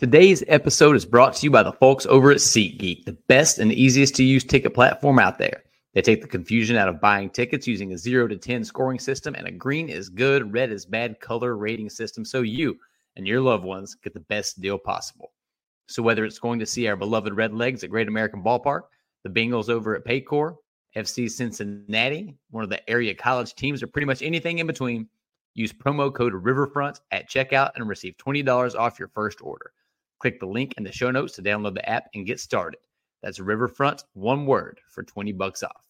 Today's episode is brought to you by the folks over at SeatGeek, the best and easiest to use ticket platform out there. They take the confusion out of buying tickets using a 0 to 10 scoring system and a green is good, red is bad color rating system so you and your loved ones get the best deal possible. So whether it's going to see our beloved Red Legs at Great American Ballpark, the Bengals over at Paycor, FC Cincinnati, one of the area college teams, or pretty much anything in between, use promo code Riverfront at checkout and receive $20 off your first order. Click the link in the show notes to download the app and get started. That's Riverfront, one word, for 20 bucks off.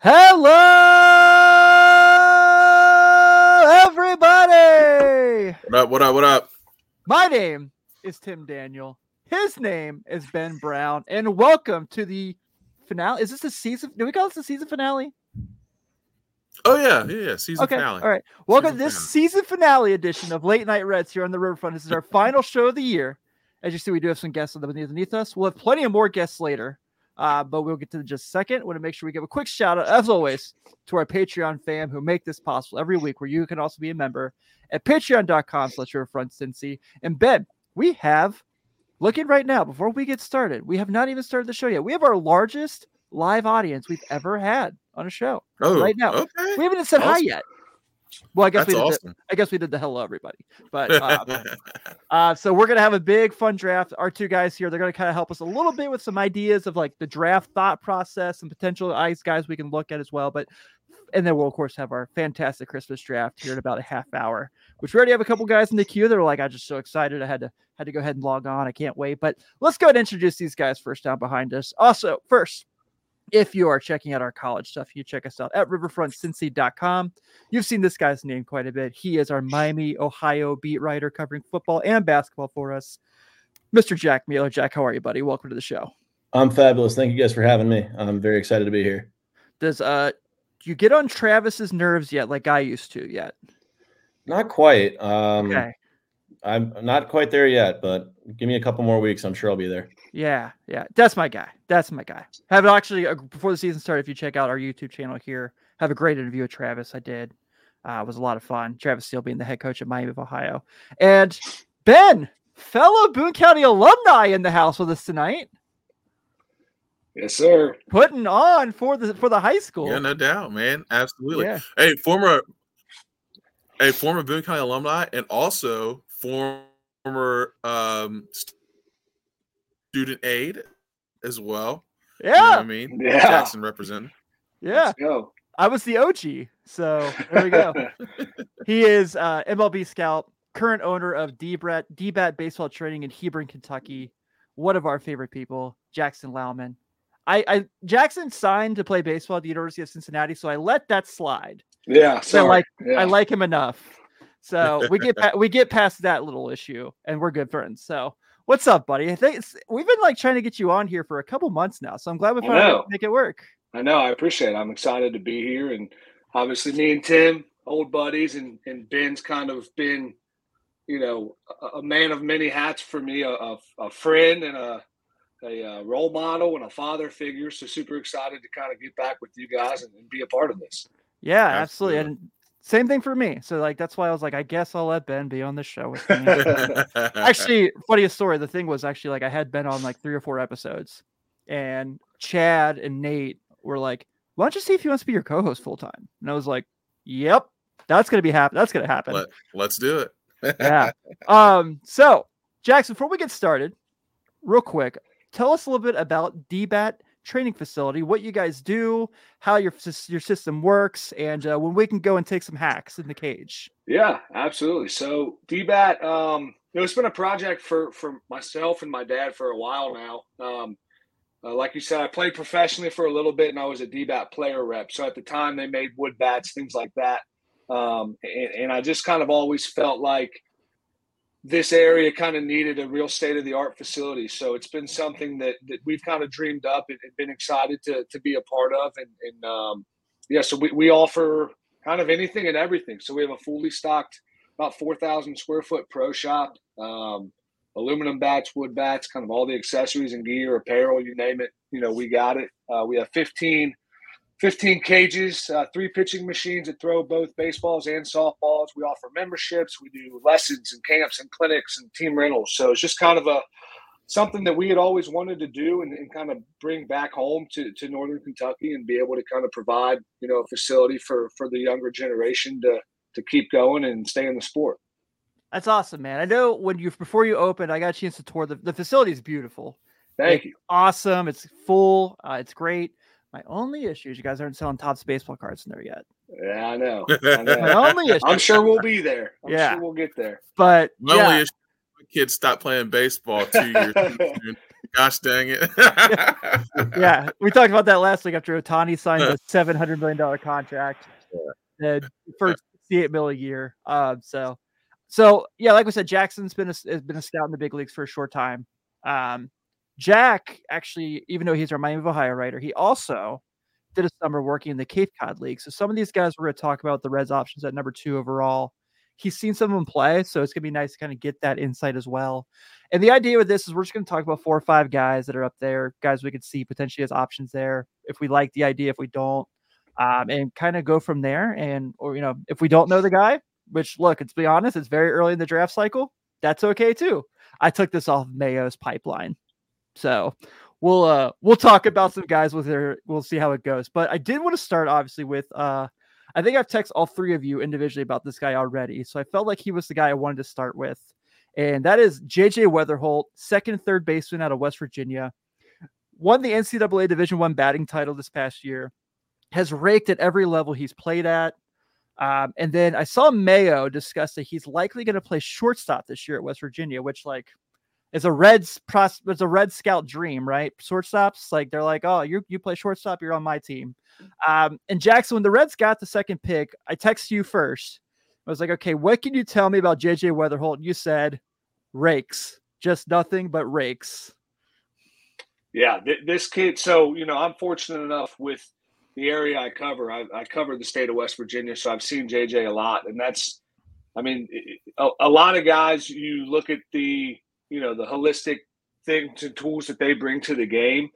Hello, everybody. What up? What up? What up? My name is Tim Daniel. His name is Ben Brown, and welcome to the finale. Is this the season? Do we call this the season finale? Oh yeah, yeah, yeah. Season okay, finale. all right. Welcome Season to this finale. season finale edition of Late Night Reds here on the Riverfront. This is our final show of the year. As you see, we do have some guests underneath us. We'll have plenty of more guests later, uh, but we'll get to just a second. Want to make sure we give a quick shout out, as always, to our Patreon fam who make this possible every week, where you can also be a member at patreon.com slash Riverfront Cincy. And Ben, we have looking right now before we get started. We have not even started the show yet. We have our largest live audience we've ever had on a show. Oh, right now. Okay. We haven't even said hi yet. Well, I guess That's we did. The. I guess we did the hello everybody. But uh, uh, so we're gonna have a big fun draft. Our two guys here, they're gonna kind of help us a little bit with some ideas of like the draft thought process and potential ice guys we can look at as well. But and then we'll of course have our fantastic Christmas draft here in about a half hour, which we already have a couple guys in the queue that are like, I'm just so excited. I had to had to go ahead and log on. I can't wait. But let's go ahead and introduce these guys first down behind us. Also, first, if you are checking out our college stuff, you check us out at riverfrontcincy.com. You've seen this guy's name quite a bit. He is our Miami, Ohio beat writer covering football and basketball for us. Mr. Jack Mueller. Jack, how are you, buddy? Welcome to the show. I'm fabulous. Thank you guys for having me. I'm very excited to be here. Does uh you get on Travis's nerves yet, like I used to yet? Not quite. Um, Okay. I'm not quite there yet, but give me a couple more weeks. I'm sure I'll be there. Yeah, yeah. That's my guy. That's my guy. Have it actually uh, before the season started. If you check out our YouTube channel here, have a great interview with Travis. I did. Uh, it was a lot of fun. Travis Steele being the head coach at Miami of Ohio, and Ben, fellow Boone County alumni, in the house with us tonight, Yes, sir. putting on for the for the high school. yeah, no doubt, man. Absolutely. Yeah. Hey, former, a former Boone County alumni, and also former um, student aid as well. You know what yeah, I mean, Yeah. Jackson representing. yeah. Let's go. I was the OG, so there we go. He is uh, MLB scout, current owner of DBAT, DBAT Baseball Training in Hebron, Kentucky. One of our favorite people, Jackson Laumann. I, I Jackson signed to play baseball at the University of Cincinnati, so I let that slide. yeah. so like- yeah. I like him enough, so we get pa- we get past that little issue, and we're good friends. So what's up, buddy? I think we've been like trying to get you on here for a couple months now, so I'm glad we I finally know. make it work. I know. I appreciate it. I'm excited to be here. And obviously, me and Tim, old buddies, and, and Ben's kind of been, you know, a, a man of many hats for me, a, a, a friend and a, a, uh role model and a father figure. So super excited to kind of get back with you guys and, and be a part of this. Yeah, absolutely. Absolutely. And same thing for me. So like that's why I was like, I guess I'll let Ben be on the show with me. actually, funniest story. The thing was actually like I had Ben on like three or four episodes, and Chad and Nate were like, "Why don't you see if he wants to be your co-host full time?" And I was like, "Yep, that's gonna be happen. That's gonna happen." Let, let's do it. yeah. Um. So Jackson, before we get started, real quick, tell us a little bit about DBAT training facility, what you guys do, how your your system works, and uh, when we can go and take some hacks in the cage. Yeah, absolutely. So DBAT, um, it's been a project for for myself and my dad for a while now. Um, uh, like you said, I played professionally for a little bit, and I was a DBAT player rep. So at the time, they made wood bats, things like that, um, and, and I just kind of always felt like this area kind of needed a real state of the art facility. So it's been something that, that we've kind of dreamed up and, and been excited to, to be a part of. And, and um, yeah, so we, we offer kind of anything and everything. So we have a fully stocked, about 4,000 square foot pro shop, um, aluminum bats, wood bats, kind of all the accessories and gear, apparel, you name it. You know, we got it. Uh, we have 15 15 cages, uh, three pitching machines that throw both baseballs and softballs. We offer memberships. We do lessons and camps and clinics and team rentals. So it's just kind of a something that we had always wanted to do and, and kind of bring back home to, to Northern Kentucky and be able to kind of provide, you know, a facility for for the younger generation to to keep going and stay in the sport. That's awesome, man. I know when you before you opened, I got a chance to tour the the facility is beautiful. Thank you. Awesome. It's full. Uh, it's great. My only issue is you guys aren't selling Topps baseball cards in there yet. Yeah, I know. I know. My only issue. I'm sure we'll be there. I'm Yeah. sure we'll get there. But My yeah, only issue my kids stopped playing baseball two years too soon. Gosh dang it. yeah, we talked about that last week after Ohtani signed a seven hundred million dollar contract uh, for sixty-eight mil a year. Um, so, so yeah, like we said, Jackson's been a, has been a scout in the big leagues for a short time. Um, Jack actually, even though he's our Miami of Ohio writer, he also did a summer working in the Cape Cod League. So some of these guys we're going to talk about the Reds options at number two overall. He's seen some of them play, so it's gonna be nice to kind of get that insight as well. And the idea with this is we're just going to talk about four or five guys that are up there, guys we could see potentially as options there. If we like the idea, if we don't, um, and kind of go from there. And or you know, if we don't know the guy, which look, let's be honest, it's very early in the draft cycle. That's okay too. I took this off Mayo's pipeline, so we'll uh we'll talk about some guys with their. We'll see how it goes. But I did want to start obviously with uh. I think I've texted all three of you individually about this guy already. So I felt like he was the guy I wanted to start with and that is JJ Wetherholt, second and third baseman out of West Virginia. Won the NCAA Division One batting title this past year. Has raked at every level he's played at. Um, and then I saw Mayo discuss that he's likely going to play shortstop this year at West Virginia, which like is a Reds pros it's a Red Scout dream, right? Shortstops, like they're like, oh, you you play shortstop, you're on my team. Um, and Jackson, when the Reds got the second pick, I text you first. I was like, okay, what can you tell me about JJ Wetherholt? You said rakes, just nothing but rakes. Yeah, th- this kid. So you know, I'm fortunate enough with the area I cover. I, I cover the state of West Virginia, so I've seen JJ a lot, and that's, I mean, a, a lot of guys. You look at the, you know, the holistic things and tools that they bring to the game,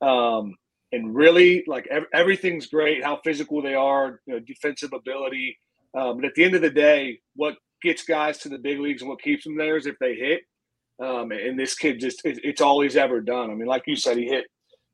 um, and really, like ev- everything's great. How physical they are, you know, defensive ability. Um, but at the end of the day, what gets guys to the big leagues and what keeps them there is if they hit. Um, and this kid just, it, it's all he's ever done. I mean, like you said, he hit,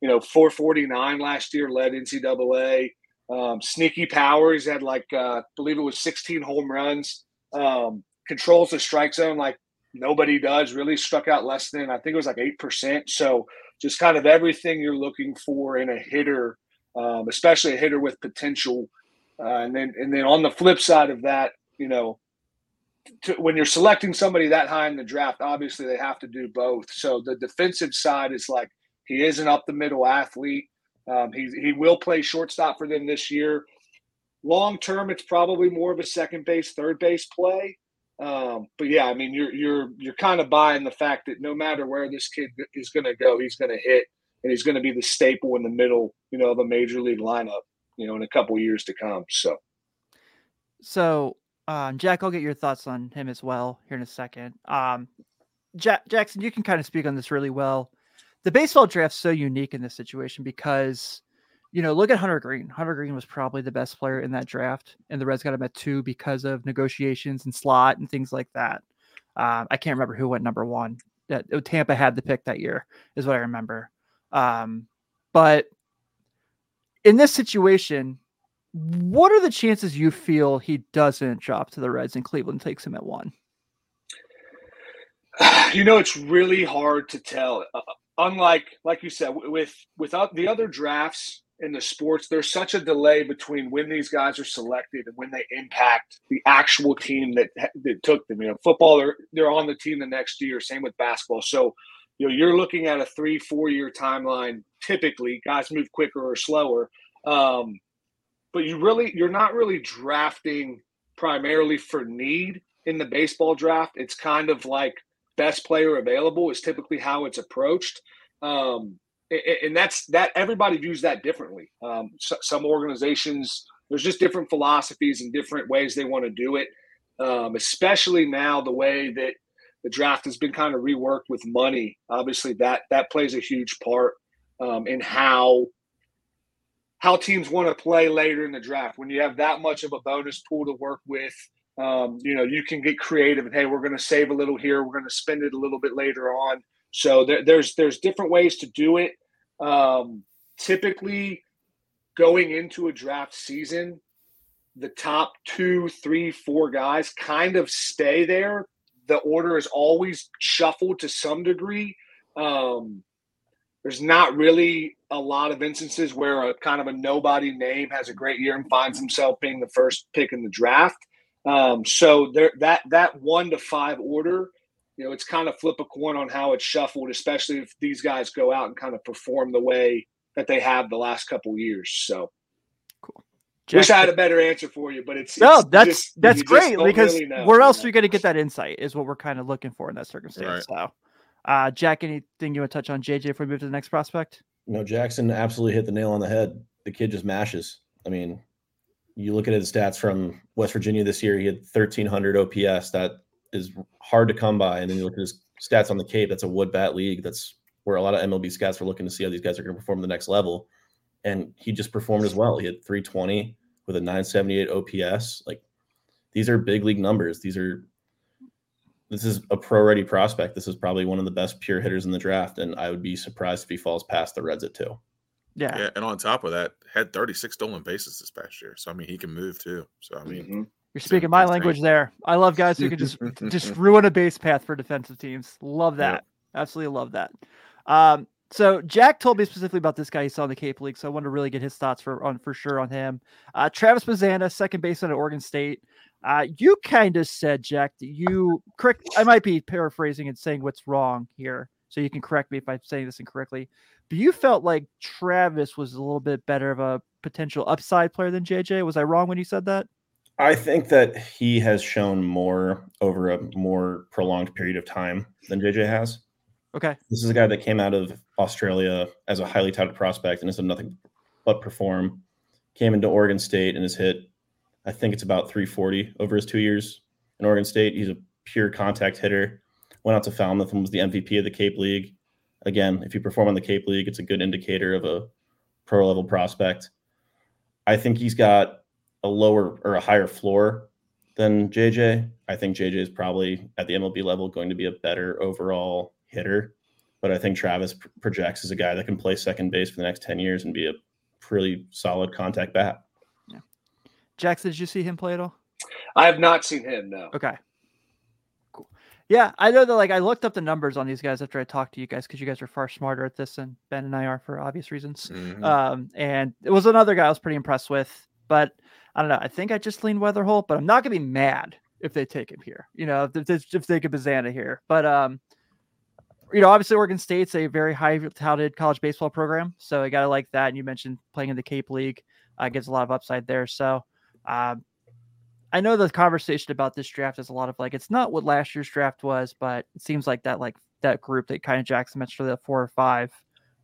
you know, 449 last year, led NCAA. Um, sneaky powers had like, uh, I believe it was 16 home runs. Um, controls the strike zone like nobody does. Really struck out less than, I think it was like 8%. So just kind of everything you're looking for in a hitter, um, especially a hitter with potential. Uh, and then, and then on the flip side of that, you know, to, when you're selecting somebody that high in the draft, obviously they have to do both. So the defensive side is like he is an up the middle athlete. Um, he he will play shortstop for them this year. Long term, it's probably more of a second base, third base play. Um, but yeah, I mean, you're you're you're kind of buying the fact that no matter where this kid is going to go, he's going to hit, and he's going to be the staple in the middle, you know, of a major league lineup, you know, in a couple years to come. So, so um, Jack, I'll get your thoughts on him as well here in a second. Um, Jack, Jackson, you can kind of speak on this really well. The baseball draft's so unique in this situation because you know, look at Hunter Greene. Hunter Greene was probably the best player in that draft, and the Reds got him at two because of negotiations and slot and things like that. Um, I can't remember who went number one. That Tampa had the pick that year, is what I remember. Um, but in this situation, what are the chances you feel he doesn't drop to the Reds and Cleveland takes him at one? You know, it's really hard to tell. Uh, unlike, like you said, with without the other drafts in the sports, there's such a delay between when these guys are selected and when they impact the actual team that that took them. You know, football, they're, they're on the team the next year. Same with basketball. So, you know, you're looking at a three, four year timeline. Typically, guys move quicker or slower. Um, but you really, you're not really drafting primarily for need in the baseball draft. It's kind of like best player available is typically how it's approached. Um, and that's that everybody views that differently. Um, so, some organizations, there's just different philosophies and different ways they want to do it. Um, especially now, the way that the draft has been kind of reworked with money. Obviously, that that plays a huge part um, in how how teams want to play later in the draft. When you have that much of a bonus pool to work with, um, you know, you can get creative and hey, we're going to save a little here, we're going to spend it a little bit later on. So there, there's there's different ways to do it. Um, typically, going into a draft season, the top two, three, four guys kind of stay there. The order is always shuffled to some degree. Um, there's not really a lot of instances where a kind of a nobody name has a great year and finds himself being the first pick in the draft. Um, so there, that that one to five order you know, it's kind of flip a coin on how it's shuffled, especially if these guys go out and kind of perform the way that they have the last couple years. So cool. Jack, Wish I had a better answer for you, but it's no. It's that's just, that's great because really where else are you going to get that insight? Is what we're kind of looking for in that circumstance. Right. So, uh, Jack, anything you want to touch on JJ before we move to the next prospect? No, Jackson absolutely hit the nail on the head. The kid just mashes. I mean, you look at his stats from West Virginia this year. He had 1300 OPS. That is hard to come by. And then you look at his stats on the Cape. That's a wood bat league. That's where a lot of MLB scouts were looking to see how these guys are going to perform the next level. And he just performed as well. He had 320 with a 978 OPS. Like these are big league numbers. These are this is a pro ready prospect. This is probably one of the best pure hitters in the draft, and I would be surprised if he falls past the Reds at two. Yeah. Yeah. And on top of that, had 36 stolen bases this past year. So I mean he can move too. So I mean mm-hmm. You're speaking my language there. I love guys who can just just ruin a base path for defensive teams. Love that. Absolutely love that. Um, so Jack told me specifically about this guy he saw in the Cape League, so I wanted to really get his thoughts for on for sure on him. Uh, Travis Bazzana, second baseman at Oregon State. Uh, you kind of said, Jack, that you correct. I might be paraphrasing and saying what's wrong here, so you can correct me if I'm saying this incorrectly. But you felt like Travis was a little bit better of a potential upside player than JJ. Was I wrong when you said that? I think that he has shown more over a more prolonged period of time than JJ has. Okay. This is a guy that came out of Australia as a highly touted prospect and has done nothing but perform. Came into Oregon State and has hit, I think it's about 340 over his two years in Oregon State. He's a pure contact hitter. Went out to Falmouth and was the MVP of the Cape League. Again, if you perform on the Cape League, it's a good indicator of a pro level prospect. I think he's got a lower or a higher floor than JJ. I think JJ is probably at the MLB level going to be a better overall hitter. But I think Travis projects as a guy that can play second base for the next 10 years and be a pretty solid contact bat. Yeah. Jackson, did you see him play at all? I have not seen him, no. Okay. Cool. Yeah, I know that like I looked up the numbers on these guys after I talked to you guys because you guys are far smarter at this than Ben and I are for obvious reasons. Mm-hmm. Um, and it was another guy I was pretty impressed with, but I don't know. I think I just lean Wetherholt, but I'm not gonna be mad if they take him here. You know, if, if, if they get Bazzana here. But um, you know, obviously Oregon State's a very high touted college baseball program, so I gotta like that. And you mentioned playing in the Cape League uh, a lot of upside there. So um, I know the conversation about this draft is a lot of like it's not what last year's draft was, but it seems like that like that group that kind of Jackson mentioned the four or five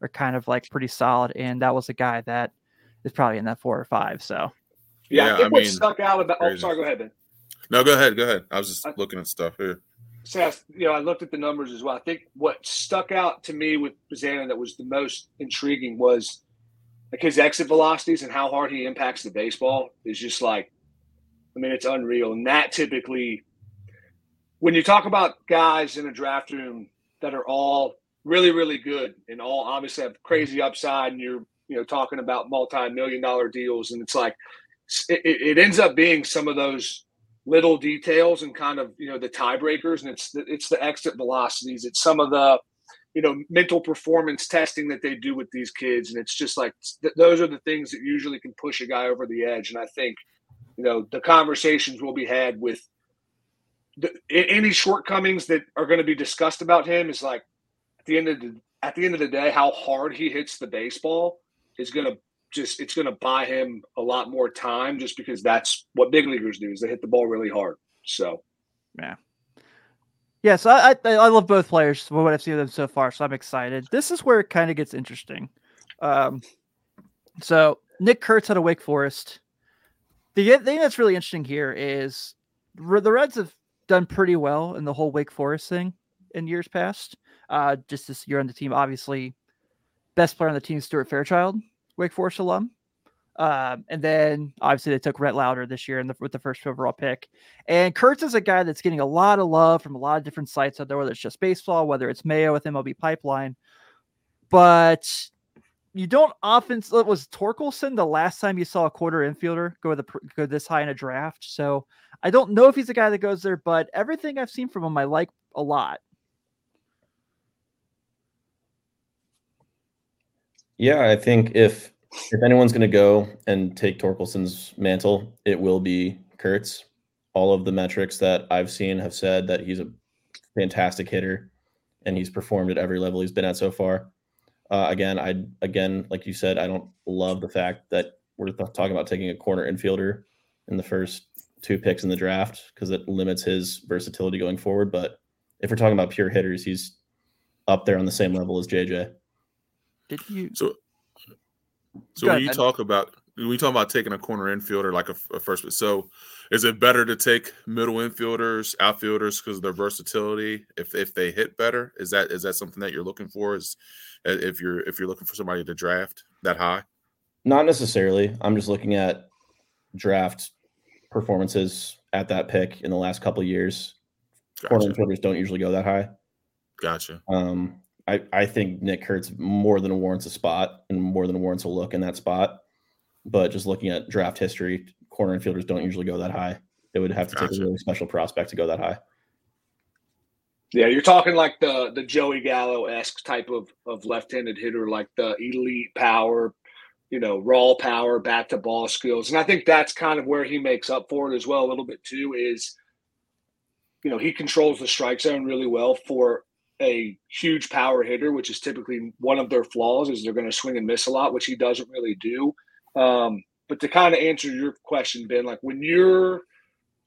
are kind of like pretty solid, and that was a guy that is probably in that four or five. So yeah, yeah I, what mean, stuck out about. Oh, sorry. Go ahead, Ben. No, go ahead. Go ahead. I was just I, looking at stuff here. So, you know, I looked at the numbers as well. I think what stuck out to me with Bazzana that was the most intriguing was like his exit velocities and how hard he impacts the baseball is just like, I mean, it's unreal. And that typically, when you talk about guys in a draft room that are all really, really good and all obviously have crazy upside, and you're you know talking about multi-million dollar deals, and it's like it, it ends up being some of those little details and kind of you know the tiebreakers, and it's the, it's the exit velocities, it's some of the you know mental performance testing that they do with these kids and it's just like th- those are the things that usually can push a guy over the edge and i think you know the conversations will be had with the, any shortcomings that are going to be discussed about him is like at the end of the at the end of the day how hard he hits the baseball is going to just it's going to buy him a lot more time just because that's what big leaguers do is they hit the ball really hard so yeah yeah, so I, I, I love both players. What I've seen of them so far, so I'm excited. This is where it kind of gets interesting. Um, so Nick Kurtz out of Wake Forest. The thing that's really interesting here is the Reds have done pretty well in the whole Wake Forest thing in years past. Uh, just this year on the team, obviously, best player on the team, Stuart Fairchild, Wake Forest alum. Um, and then obviously they took Rhett Lowder this year the, with the first overall pick. And Kurtz is a guy that's getting a lot of love from a lot of different sites out there, whether it's just baseball, whether it's Mayo with MLB Pipeline. But you don't often It was Torkelson the last time you saw a quarter infielder go the go this high in a draft. So I don't know if he's a guy that goes there, but everything I've seen from him I like a lot. Yeah, I think if if anyone's going to go and take Torkelson's mantle, it will be Kurtz. All of the metrics that I've seen have said that he's a fantastic hitter, and he's performed at every level he's been at so far. Uh, again, I again, like you said, I don't love the fact that we're th- talking about taking a corner infielder in the first two picks in the draft because it limits his versatility going forward. But if we're talking about pure hitters, he's up there on the same level as JJ. Did you? So so when you talk about when you talk about taking a corner infielder like a, a first, so is it better to take middle infielders, outfielders because of their versatility? If if they hit better, is that is that something that you're looking for? Is if you're if you're looking for somebody to draft that high? Not necessarily. I'm just looking at draft performances at that pick in the last couple years. Gotcha. Corner infielders don't usually go that high. Gotcha. Um, I, I think Nick Kurtz more than warrants a spot and more than warrants a look in that spot. But just looking at draft history, corner infielders don't usually go that high. It would have to gotcha. take a really special prospect to go that high. Yeah, you're talking like the the Joey Gallo esque type of of left handed hitter, like the elite power, you know, raw power, bat to ball skills, and I think that's kind of where he makes up for it as well a little bit too. Is you know he controls the strike zone really well for a huge power hitter, which is typically one of their flaws, is they're going to swing and miss a lot, which he doesn't really do. Um, but to kind of answer your question, Ben, like when you're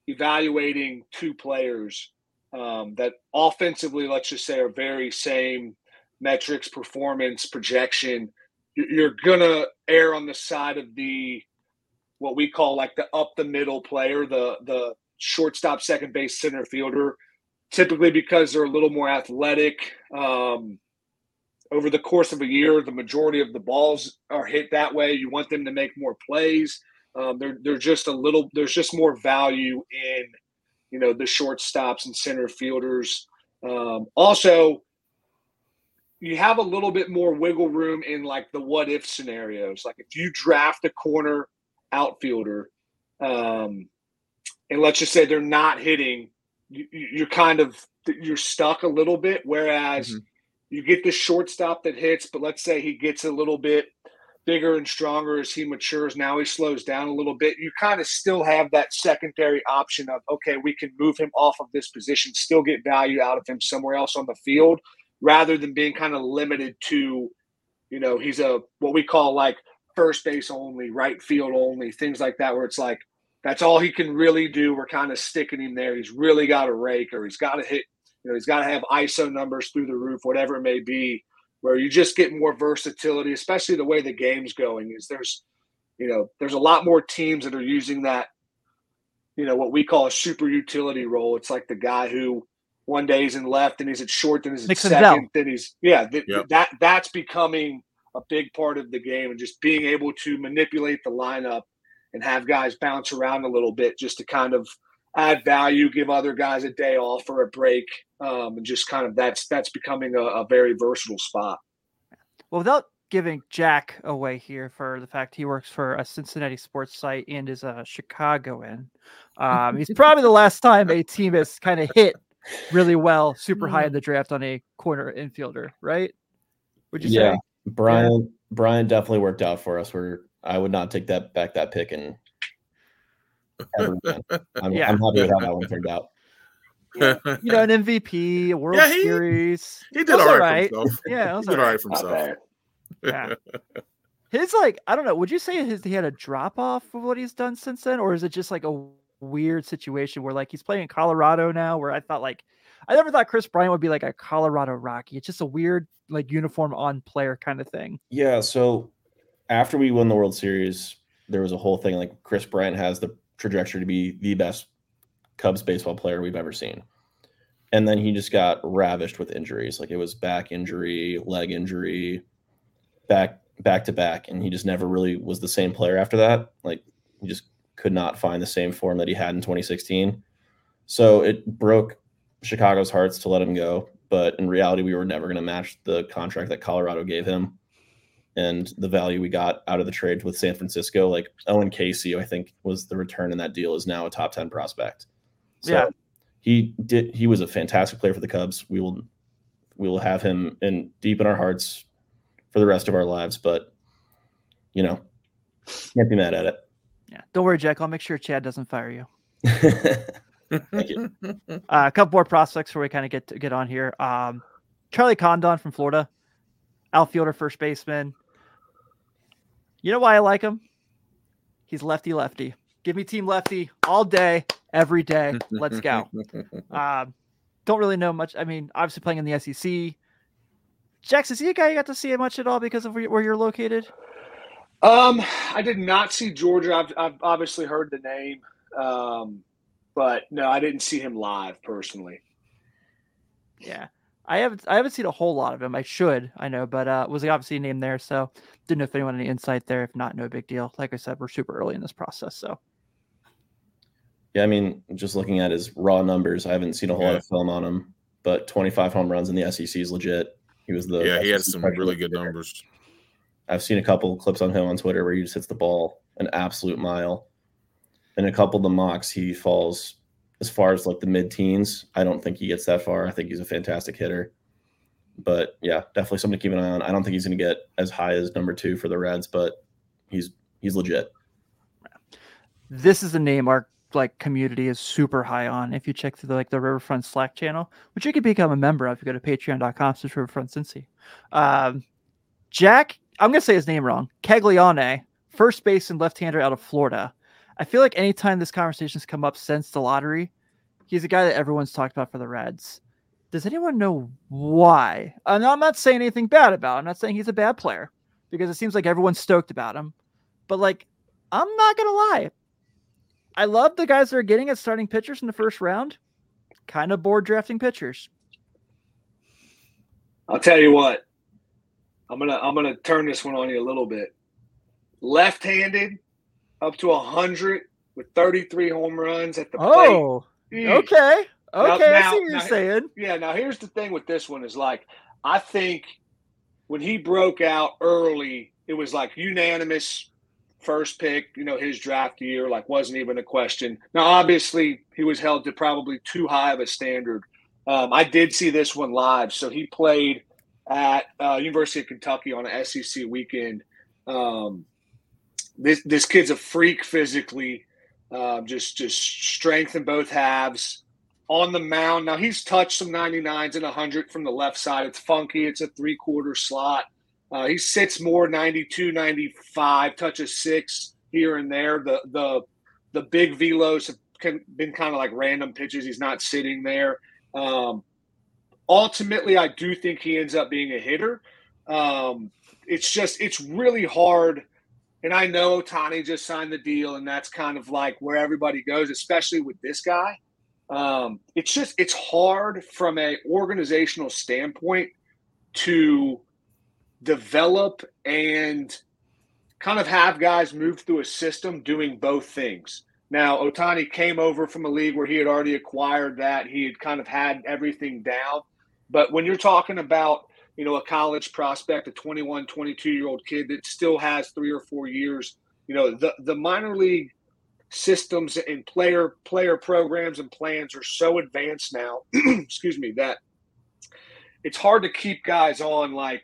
evaluating two players um, that offensively, let's just say, are very same metrics, performance, projection, you're gonna err on the side of the what we call like the up the middle player, the the shortstop, second base, center fielder typically because they're a little more athletic. Um, over the course of a year, the majority of the balls are hit that way. You want them to make more plays. Um, they're they're just a little. There's just more value in, you know, the shortstops and center fielders. Um, also, you have a little bit more wiggle room in like the what if scenarios. Like if you draft a corner outfielder, um, and let's just say they're not hitting you, are kind of you're stuck a little bit. Whereas mm-hmm. you get the shortstop that hits, but let's say he gets a little bit bigger and stronger as he matures. Now he slows down a little bit. You kind of still have that secondary option of okay, we can move him off of this position, still get value out of him somewhere else on the field, rather than being kind of limited to, you know, he's a what we call like first base only, right field only, things like that, where it's like that's all he can really do. We're kind of sticking him there. He's really got to rake or he's got to hit, you know, he's got to have ISO numbers through the roof, whatever it may be, where you just get more versatility, especially the way the game's going. Is there's, you know, there's a lot more teams that are using that, you know, what we call a super utility role. It's like the guy who one day he's in left and he's at short, then he's at second, then he's yeah, th- yep. that that's becoming a big part of the game and just being able to manipulate the lineup and have guys bounce around a little bit just to kind of add value, give other guys a day off or a break, um, and just kind of that's that's becoming a, a very versatile spot. Well, without giving Jack away here for the fact he works for a Cincinnati sports site and is a Chicagoan, um, he's probably the last time a team has kind of hit really well, super high in the draft on a corner infielder, right? Would you yeah. say? Brian yeah. Brian definitely worked out for us. Where I would not take that back that pick and I'm, yeah. I'm happy with how that one turned out. Yeah. you know, an MVP, a World yeah, he, Series. He did all right. For himself. Yeah, he did all right for himself. Yeah. His like, I don't know. Would you say his he had a drop off of what he's done since then, or is it just like a weird situation where like he's playing in Colorado now? Where I thought like, I never thought Kris Bryant would be like a Colorado Rocky. It's just a weird like uniform on player kind of thing. Yeah. So after we won the World Series, there was a whole thing like Kris Bryant has the trajectory to be the best Cubs baseball player we've ever seen. And then he just got ravished with injuries. Like it was back injury, leg injury, back back to back, and he just never really was the same player after that. Like he just could not find the same form that he had in 2016. So it broke Chicago's hearts to let him go. But in reality, we were never going to match the contract that Colorado gave him and the value we got out of the trade with San Francisco. Like Owen Caissie, I think was the return in that deal is now a top 10 prospect. So yeah. he did he was a fantastic player for the Cubs. We will we will have him in deep in our hearts for the rest of our lives, but you know, can't be mad at it. Yeah. Don't worry, Jack. I'll make sure Chad doesn't fire you. Thank you. Uh, a couple more prospects before we kind of get to, get on here. Um, Charlie Condon from Florida, outfielder, first baseman. You know why I like him? He's lefty lefty. Give me team lefty all day, every day. Let's go. Um, don't really know much. I mean, obviously playing in the SEC. Jax, is he a guy you got to see much at all because of where you're located? Um, I did not see Georgia. I've, I've obviously heard the name, um, but no, I didn't see him live personally. Yeah, I haven't I haven't seen a whole lot of him. I should, I know, but uh was obviously named there, so didn't know if anyone had any insight there. If not, no big deal. Like I said, we're super early in this process, so yeah, I mean, just looking at his raw numbers, I haven't seen a whole yeah. lot of film on him, but 25 home runs in the SEC is legit. He was the yeah, he had some really good numbers. I've seen a couple clips on him on Twitter where he just hits the ball an absolute mile. And a couple of the mocks, he falls as far as like the mid teens, I don't think he gets that far. I think he's a fantastic hitter. But yeah, definitely something to keep an eye on. I don't think he's going to get as high as number two for the Reds, but he's he's legit. This is a name our like community is super high on. If you check through the, like the Riverfront Slack channel, which you can become a member of, you go to patreon.com slash Riverfront Cincy. Um, Jack, I'm gonna say his name wrong. Caglione, first base and left-hander out of Florida. I feel like anytime this conversation's come up since the lottery, he's a guy that everyone's talked about for the Reds. Does anyone know why? And I'm not saying anything bad about him. I'm not saying he's a bad player because it seems like everyone's stoked about him. But like, I'm not gonna lie. I love the guys that are getting at starting pitchers in the first round. Kind of bored drafting pitchers. I'll tell you what. I'm gonna I'm gonna turn this one on you a little bit. Left-handed, up to 100 with 33 home runs at the oh, plate. Oh, okay. Okay, now, I see what you're saying. Yeah, now here's the thing with this one is like, I think when he broke out early, it was like unanimous first pick, you know, his draft year, like wasn't even a question. Now, obviously, he was held to probably too high of a standard. Um, I did see this one live. So he played at uh, University of Kentucky on an SEC weekend. Um, this this kid's a freak physically, um, just just strength in both halves. On the mound, now he's touched some 99s and 100 from the left side. It's funky. It's a three quarter slot. Uh, he sits more 92, 95, touches six here and there. The the the big velos have been kind of like random pitches. He's not sitting there. Um, ultimately, I do think he ends up being a hitter. Um, it's just it's really hard and I know Tani just signed the deal, and that's kind of like where everybody goes, especially with this guy. Um, it's just it's hard from a organizational standpoint to develop and kind of have guys move through a system doing both things. Now, Ohtani came over from a league where he had already acquired that. He had kind of had everything down. But when you're talking about, you know, a college prospect, a 21, 22 year old kid that still has three or four years, you know, the, the minor league systems and player player programs and plans are so advanced now, excuse me, that it's hard to keep guys on like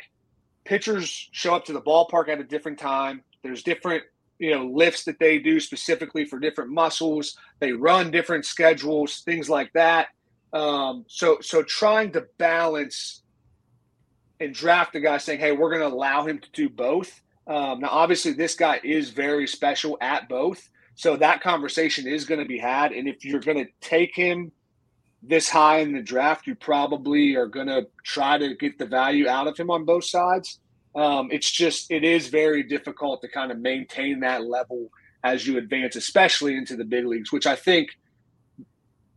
pitchers show up to the ballpark at a different time. There's different, you know, lifts that they do specifically for different muscles. They run different schedules, things like that. Um, so so trying to balance and draft a guy saying, "Hey, we're going to allow him to do both." Um, now, obviously, this guy is very special at both, so that conversation is going to be had. And if you're going to take him this high in the draft, you probably are going to try to get the value out of him on both sides. Um, it's just it is very difficult to kind of maintain that level as you advance, especially into the big leagues, which I think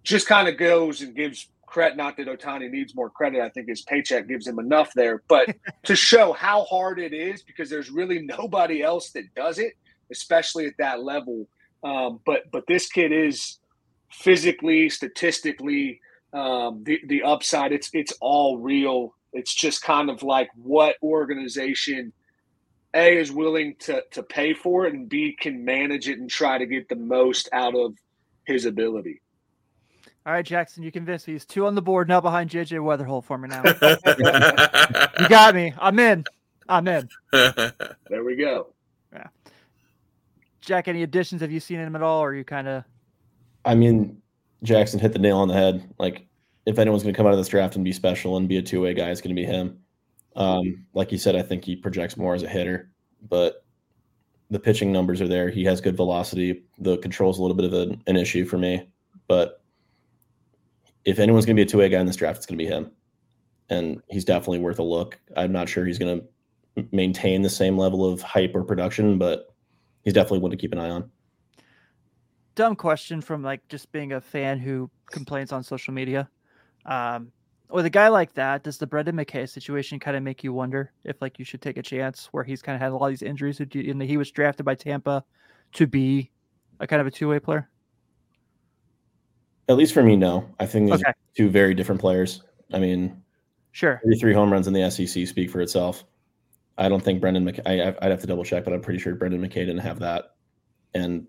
just kind of goes and gives credit. Not that Ohtani needs more credit. I think his paycheck gives him enough there, but to show how hard it is because there's really nobody else that does it, especially at that level. Um, but but this kid is physically, statistically, um, the the upside. It's it's all real. It's just kind of like what organization a is willing to to pay for it, and B can manage it and try to get the most out of his ability. All right, Jackson, you convinced me. He's two on the board now behind JJ Wetherholt for me now. you got me. I'm in. I'm in. There we go. Yeah. Jack, any additions? Have you seen him at all, or are you kind of? I mean, Jackson hit the nail on the head. Like, if anyone's going to come out of this draft and be special and be a two way guy, it's going to be him. Um, like you said, I think he projects more as a hitter, but the pitching numbers are there. He has good velocity. The control's a little bit of a, an issue for me, but if anyone's going to be a two way guy in this draft, it's going to be him. And he's definitely worth a look. I'm not sure he's going to maintain the same level of hype or production, but he's definitely one to keep an eye on. Dumb question from like just being a fan who complains on social media. Um, with a guy like that, does the Brendan McKay situation kind of make you wonder if like you should take a chance where he's kind of had all these injuries and he was drafted by Tampa to be a kind of a two way player? At least for me, no. I think these okay. are two very different players. I mean, sure. Three home runs in the SEC speak for itself. I don't think Brendan McKay, I, would have to double check, but I'm pretty sure Brendan McKay didn't have that. And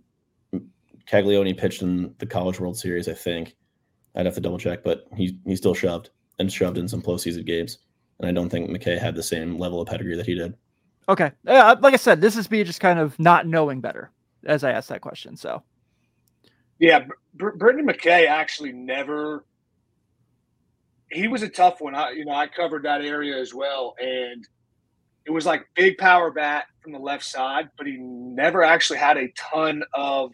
Caglianone pitched in the College World Series, I think. I'd have to double check, but he he still shoved and shoved in some postseason games. And I don't think McKay had the same level of pedigree that he did. Okay. Uh, like I said, this is me just kind of not knowing better as I asked that question. So yeah, Br- Brendan McKay actually never. He was a tough one. I, you know, I covered that area as well, and it was like big power bat from the left side, but he never actually had a ton of.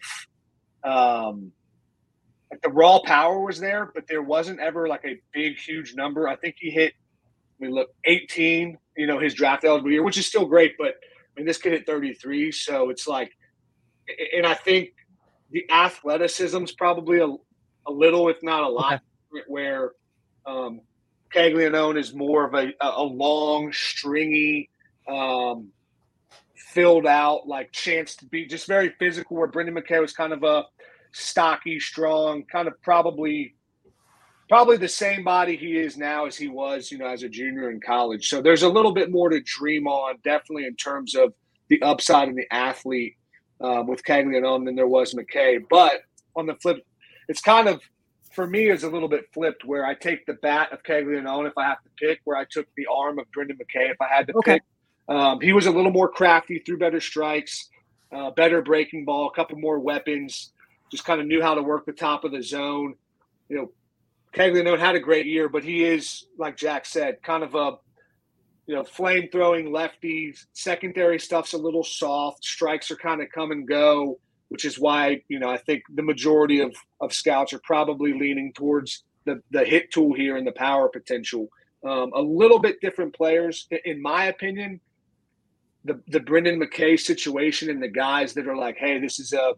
Um, like the raw power was there, but there wasn't ever like a big, huge number. I think he hit. I mean, look, 18. You know, his draft eligible year, which is still great, but I mean, this kid hit 33, so it's like, and I think the athleticism's probably a, a little, if not a lot, okay. where um, Caglianone is more of a, a long, stringy, um, filled out, like chance to be just very physical, where Brendan McKay was kind of a stocky, strong, kind of probably probably the same body he is now as he was, you know, as a junior in college. So there's a little bit more to dream on, definitely in terms of the upside and the athlete um, with Caglianone than there was McKay. But on the flip, it's kind of for me is a little bit flipped where I take the bat of Caglianone if I have to pick, where I took the arm of Brendan McKay if I had to okay. pick. Um, he was a little more crafty, threw better strikes, uh, better breaking ball, a couple more weapons, just kind of knew how to work the top of the zone. You know, Caglianone had a great year, but he is, like Jack said, kind of a you know, flame throwing lefties. Secondary stuff's a little soft. Strikes are kind of come and go, which is why you know I think the majority of of scouts are probably leaning towards the the hit tool here and the power potential. Um, a little bit different players, in my opinion. The the Brendan McKay situation and the guys that are like, hey, this is a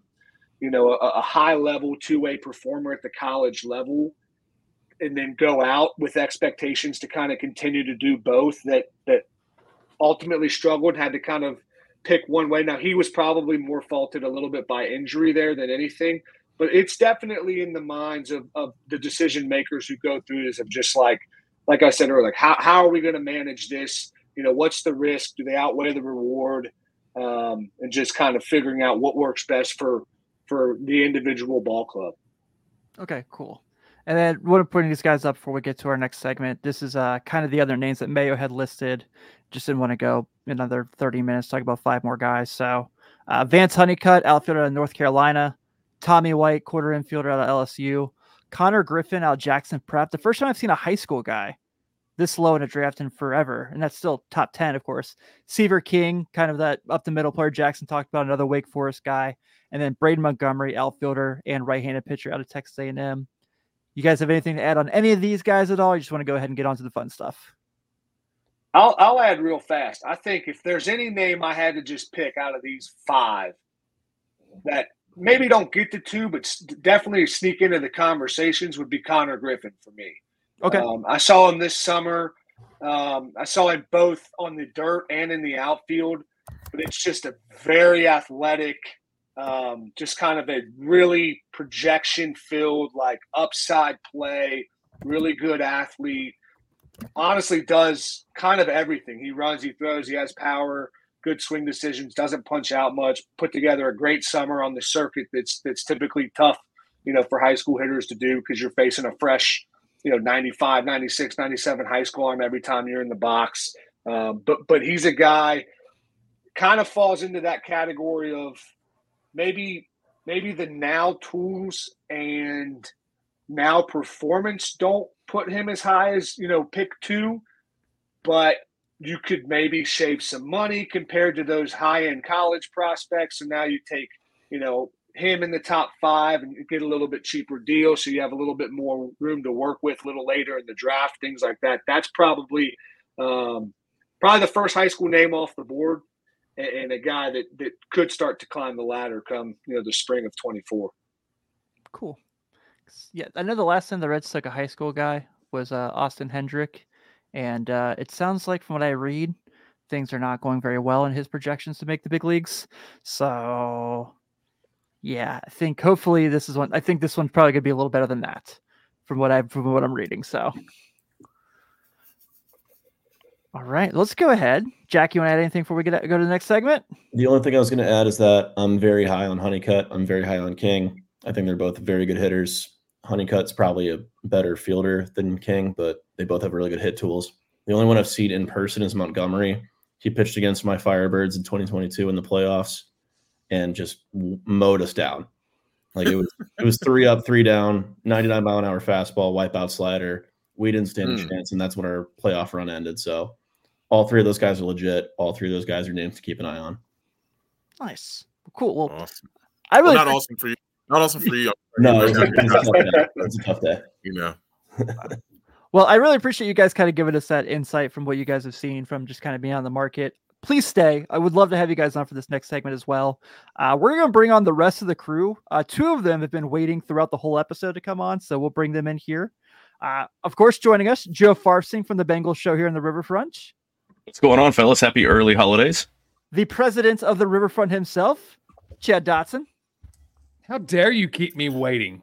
you know a, a high level two way performer at the college level and then go out with expectations to kind of continue to do both that that ultimately struggled, had to kind of pick one way. Now he was probably more faulted a little bit by injury there than anything, but it's definitely in the minds of, of the decision makers who go through this of just like, like I said earlier, like how, how are we going to manage this? You know, what's the risk? Do they outweigh the reward? Um, and just kind of figuring out what works best for for the individual ball club. Okay, cool. And then want to putting these guys up before we get to our next segment. This is uh, kind of the other names that Mayo had listed. Just didn't want to go another 30 minutes, talk about five more guys. So uh, Vance Honeycutt, outfielder out of North Carolina. Tommy White, quarter infielder out of LSU. Konnor Griffin out of Jackson Prep. The first time I've seen a high school guy this low in a draft in forever. And that's still top 10, of course. Seaver King, kind of that up the middle player Jackson talked about, another Wake Forest guy. And then Braden Montgomery, outfielder and right-handed pitcher out of Texas A&M. You guys have anything to add on any of these guys at all? You just want to go ahead and get on to the fun stuff? I'll, I'll add real fast. I think if there's any name I had to just pick out of these five that maybe don't get to two, but definitely sneak into the conversations would be Konnor Griffin for me. Okay. Um, I saw him this summer. Um, I saw him both on the dirt and in the outfield, but it's just a very athletic, um, just kind of a really projection filled, like upside play, really good athlete. Honestly, does kind of everything. He runs, he throws, he has power, good swing decisions, doesn't punch out much. Put together a great summer on the circuit that's that's typically tough, you know, for high school hitters to do because you're facing a fresh you know 95 96 97 high school arm every time you're in the box um, but but he's a guy kind of falls into that category of maybe maybe the now tools and now performance don't put him as high as you know pick two but you could maybe save some money compared to those high end college prospects. And now you take you know him in the top five and get a little bit cheaper deal. So you have a little bit more room to work with a little later in the draft things like that. That's probably um, probably the first high school name off the board and, and, a guy that that could start to climb the ladder come you know the spring of 24 cool yeah i know the last time the reds took a high school guy was uh, austin hendrick and uh, it sounds like from what i read things are not going very well in his projections to make the big leagues so yeah, I think hopefully this is one. I think this one's probably gonna be a little better than that, from what I from what I'm reading. So, all right, let's go ahead. Jack, you want to add anything before we get go to the next segment? The only thing I was going to add is that I'm very high on Honeycutt. I'm very high on King. I think they're both very good hitters. Honeycutt's probably a better fielder than King, but they both have really good hit tools. The only one I've seen in person is Montgomery. He pitched against my Firebirds in 2022 in the playoffs and just mowed us down. Like it was it was three up, three down, 99 mile an hour fastball, wipeout slider. We didn't stand mm. a hmm. chance, and that's when our playoff run ended. So all three of those guys are legit. All three of those guys are names to keep an eye on. Nice. Cool. Well, awesome. I really well, not awesome for you. Not awesome for you. no, it's a, it's, a tough day. It's a tough day. You know. well, I really appreciate you guys kind of giving us that insight from what you guys have seen from just kind of being on the market please stay. I would love to have you guys on for this next segment as well. Uh, we're going to bring on the rest of the crew. Uh, two of them have been waiting throughout the whole episode to come on, so we'll bring them in here. Uh, of course, joining us, Joe Farfsing from the Bengals show here in the Riverfront. What's going on, fellas? Happy early holidays. The president of the Riverfront himself, Chad Dotson. How dare you keep me waiting?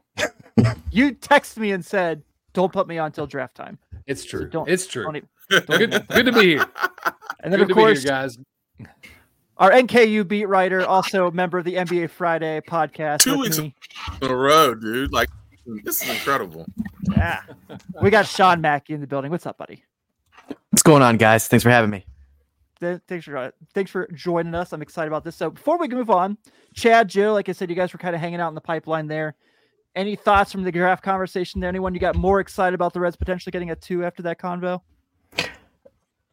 you text me and said, "Don't put me on till draft time." It's true. So it's true. Don't, don't good, good to be here. And then, Good of course, here, guys. Our NKU beat writer, also a member of the NBA Friday podcast. Two weeks me. in a row, dude. Like, this is incredible. Yeah. we got Sean Mackey in the building. What's up, buddy? What's going on, guys? Thanks for having me. Thanks for uh, thanks for joining us. I'm excited about this. So before we move on, Chad, Joe, like I said, you guys were kind of hanging out in the pipeline there. Any thoughts from the draft conversation there? Anyone you got more excited about the Reds potentially getting a two after that convo?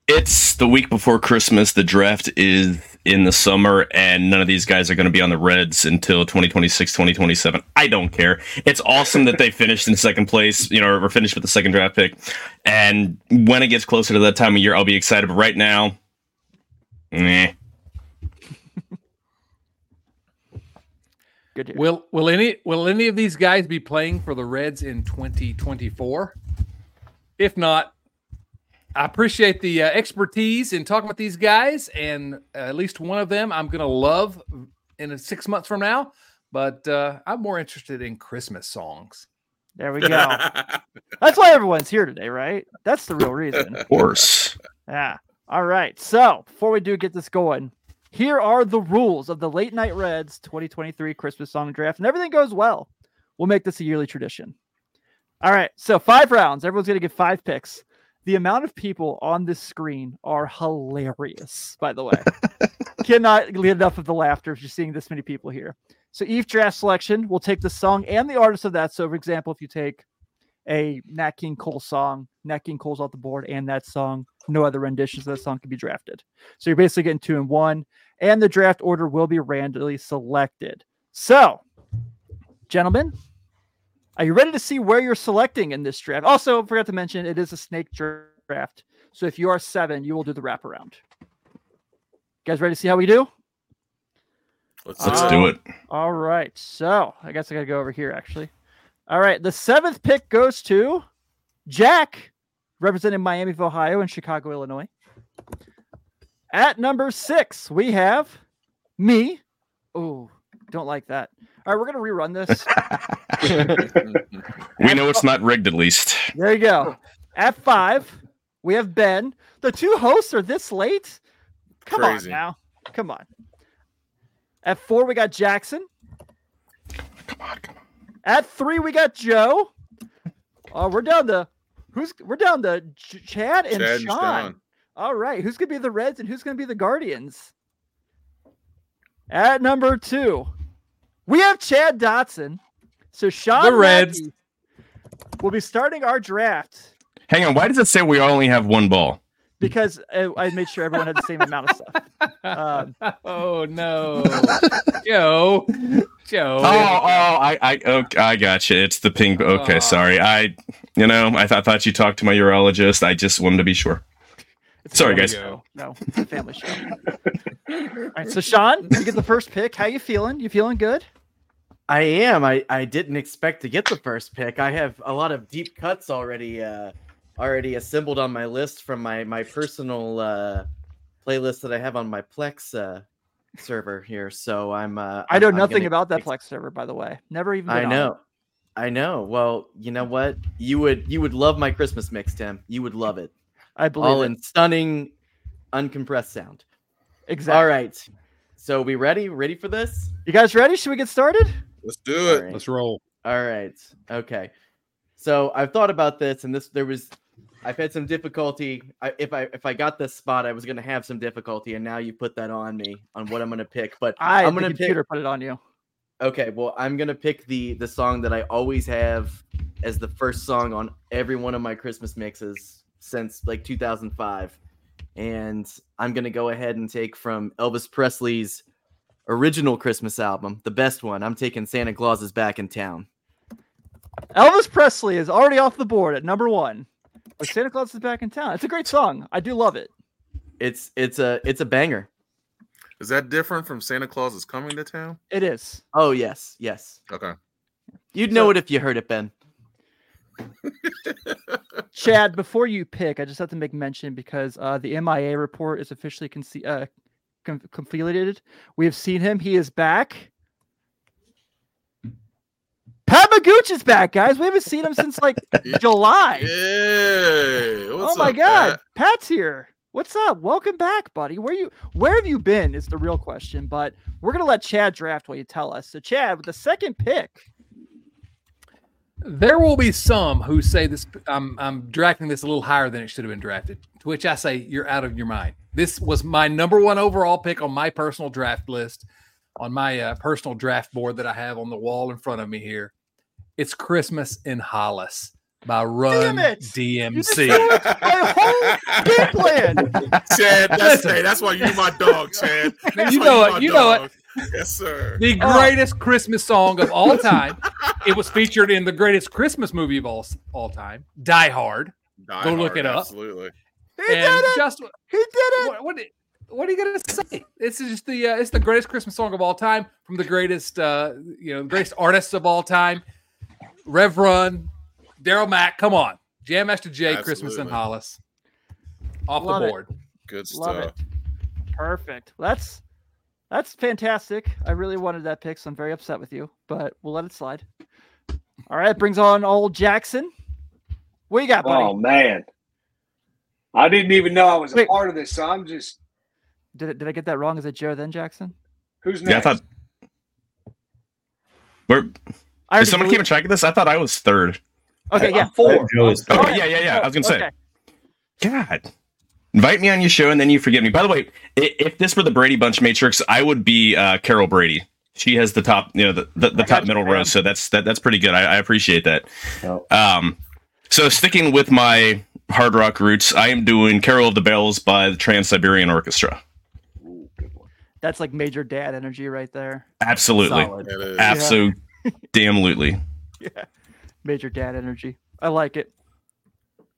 It's the week before Christmas. The draft is in the summer, and none of these guys are going to be on the Reds until 2026, 2027. I don't care. It's awesome that they finished in second place, you know, or finished with the second draft pick. And when it gets closer to that time of year, I'll be excited. But right now, eh. Good. Will will any will any of these guys be playing for the Reds in 2024? If not, I appreciate the uh, expertise in talking with these guys, and uh, at least one of them I'm going to love in six months from now. But uh, I'm more interested in Christmas songs. There we go. That's why everyone's here today, right? That's the real reason. Of course. Yeah. All right. So before we do get this going, here are the rules of the Late Night Reds 2023 Christmas song draft, and everything goes well. We'll make this a yearly tradition. All right. So five rounds. Everyone's going to get five picks. The amount of people on this screen are hilarious, by the way. Cannot get enough of the laughter just seeing this many people here. So each draft selection will take the song and the artist of that. So, for example, if you take a Nat King Cole song, Nat King Cole's off the board, and that song, no other renditions of that song can be drafted. So you're basically getting two and one, and the draft order will be randomly selected. So, gentlemen, are you ready to see where you're selecting in this draft? Also, forgot to mention it is a snake draft. So if you are seven, you will do the wraparound. You guys ready to see how we do? Let's, Let's um, do it. All right. So I guess I got to go over here actually. All right. The seventh pick goes to Jack, representing Miami of Ohio and Chicago, Illinois. At number six, we have me. Oh, don't like that. All right, we're gonna rerun this. we know it's not rigged, at least. There you go. At five, we have Ben. The two hosts are this late. Come Crazy. on now. Come on. At four, we got Jackson. Come on, come on. At three, we got Joe. Oh, we're down to who's we're down to Ch- Chad and Chad Sean. And All right, who's gonna be the Reds and who's gonna be the Guardians? At number two, we have Chad Dotson. So Sean the Reds will be starting our draft. Hang on, why does it say we only have one ball? because I made sure everyone had the same amount of stuff. Um, oh no, Joe, Joe. Oh, oh, I, I, okay, I got you. It's the pink. Okay, oh. sorry. I, you know, I thought thought you talked to my urologist. I just wanted to be sure. Sorry, guys. Show. No, it's a family show. All right, so Sean, you get the first pick. How you feeling? You feeling good? I am. I, I didn't expect to get the first pick. I have a lot of deep cuts already uh, already assembled on my list from my my personal uh, playlist that I have on my Plex uh, server here. So I'm. Uh, I know I'm, nothing I'm about that Plex server, by the way. Never even. I know. I know. Well, you know what? You would you would love my Christmas mix, Tim. You would love it. I believe all it. in stunning, uncompressed sound. Exactly. All right. So we ready? Ready for this? You guys ready? Should we get started? Let's do it. Right. Let's roll. All right. Okay. So I've thought about this, and this there was I've had some difficulty. I, if I if I got this spot, I was going to have some difficulty, and now you put that on me on what I'm going to pick. But I, am going to computer put it on you. Okay, well, I'm going to pick the the song that I always have as the first song on every one of my Christmas mixes since like 2005, and I'm going to go ahead and take from Elvis Presley's original Christmas album, the best one. I'm taking Santa Claus is Back in Town. Elvis Presley is already off the board at number one. But Santa Claus is back in town. It's a great song. I do love it. It's it's a it's a banger. Is that different from Santa Claus is coming to town? It is. Oh yes, yes. Okay. You'd know so, it if you heard it, Ben. Chad, before you pick, I just have to make mention because uh, the MIA report is officially con- uh, com- completed. We have seen him. He is back. Pat Magooch is back, guys. We haven't seen him since like July. Yeah. oh my up, god, Pat? Pat's here. What's up? Welcome back, buddy. Where you where have you been is the real question, but we're gonna let Chad draft while you tell us. So Chad, with the second pick. There will be some who say this I'm I'm drafting this a little higher than it should have been drafted. To which I say you're out of your mind. This was my number one overall pick on my personal draft list, on my uh, personal draft board that I have on the wall in front of me here. It's Christmas in Hollis by Run DMC. my whole game plan. Chad, that's, hey, that's why you're my dog, Chad. That's you know it. You dog. know it. Yes, sir. The greatest oh. Christmas song of all time. it was featured in the greatest Christmas movie of all, all time, Die Hard. Die Go Hard, look it up. Absolutely. He and did it. Just, he did it. What, what, what are you gonna say? This is just the uh, it's the greatest Christmas song of all time from the greatest uh, you know greatest artists of all time. Rev Run, Daryl Mack, come on. Jam Master Jay, Absolutely. Christmas and Hollis. off Love the it. board. Good Love stuff. it. Perfect. That's that's fantastic. I really wanted that pick, so I'm very upset with you, but we'll let it slide. All right, brings on old Jackson. What you got, buddy? Oh man, I didn't even know I was a Wait. part of this. So I'm just Did, did I get that wrong? Is it Joe then Jackson? who's Yeah, I next? thought. Where I is someone believe- keeping track of this? I thought I was third. Okay, I'm yeah. four. Joe is Okay, Oh, yeah, yeah, yeah. I was gonna say. Okay. God. Invite me on your show and then you forget me. By the way, if this were the Brady Bunch Matrix, I would be uh, Carol Brady. She has the top, you know, the, the, the top middle row. So that's that, that's pretty good. I, I appreciate that. No. Um, so sticking with my hard rock roots, I am doing Carol of the Bells by the Trans Siberian Orchestra. Ooh. That's like major dad energy right there. Absolutely. Solid. It is. Absolutely. Damnlutely. Yeah. Major dad energy. I like it.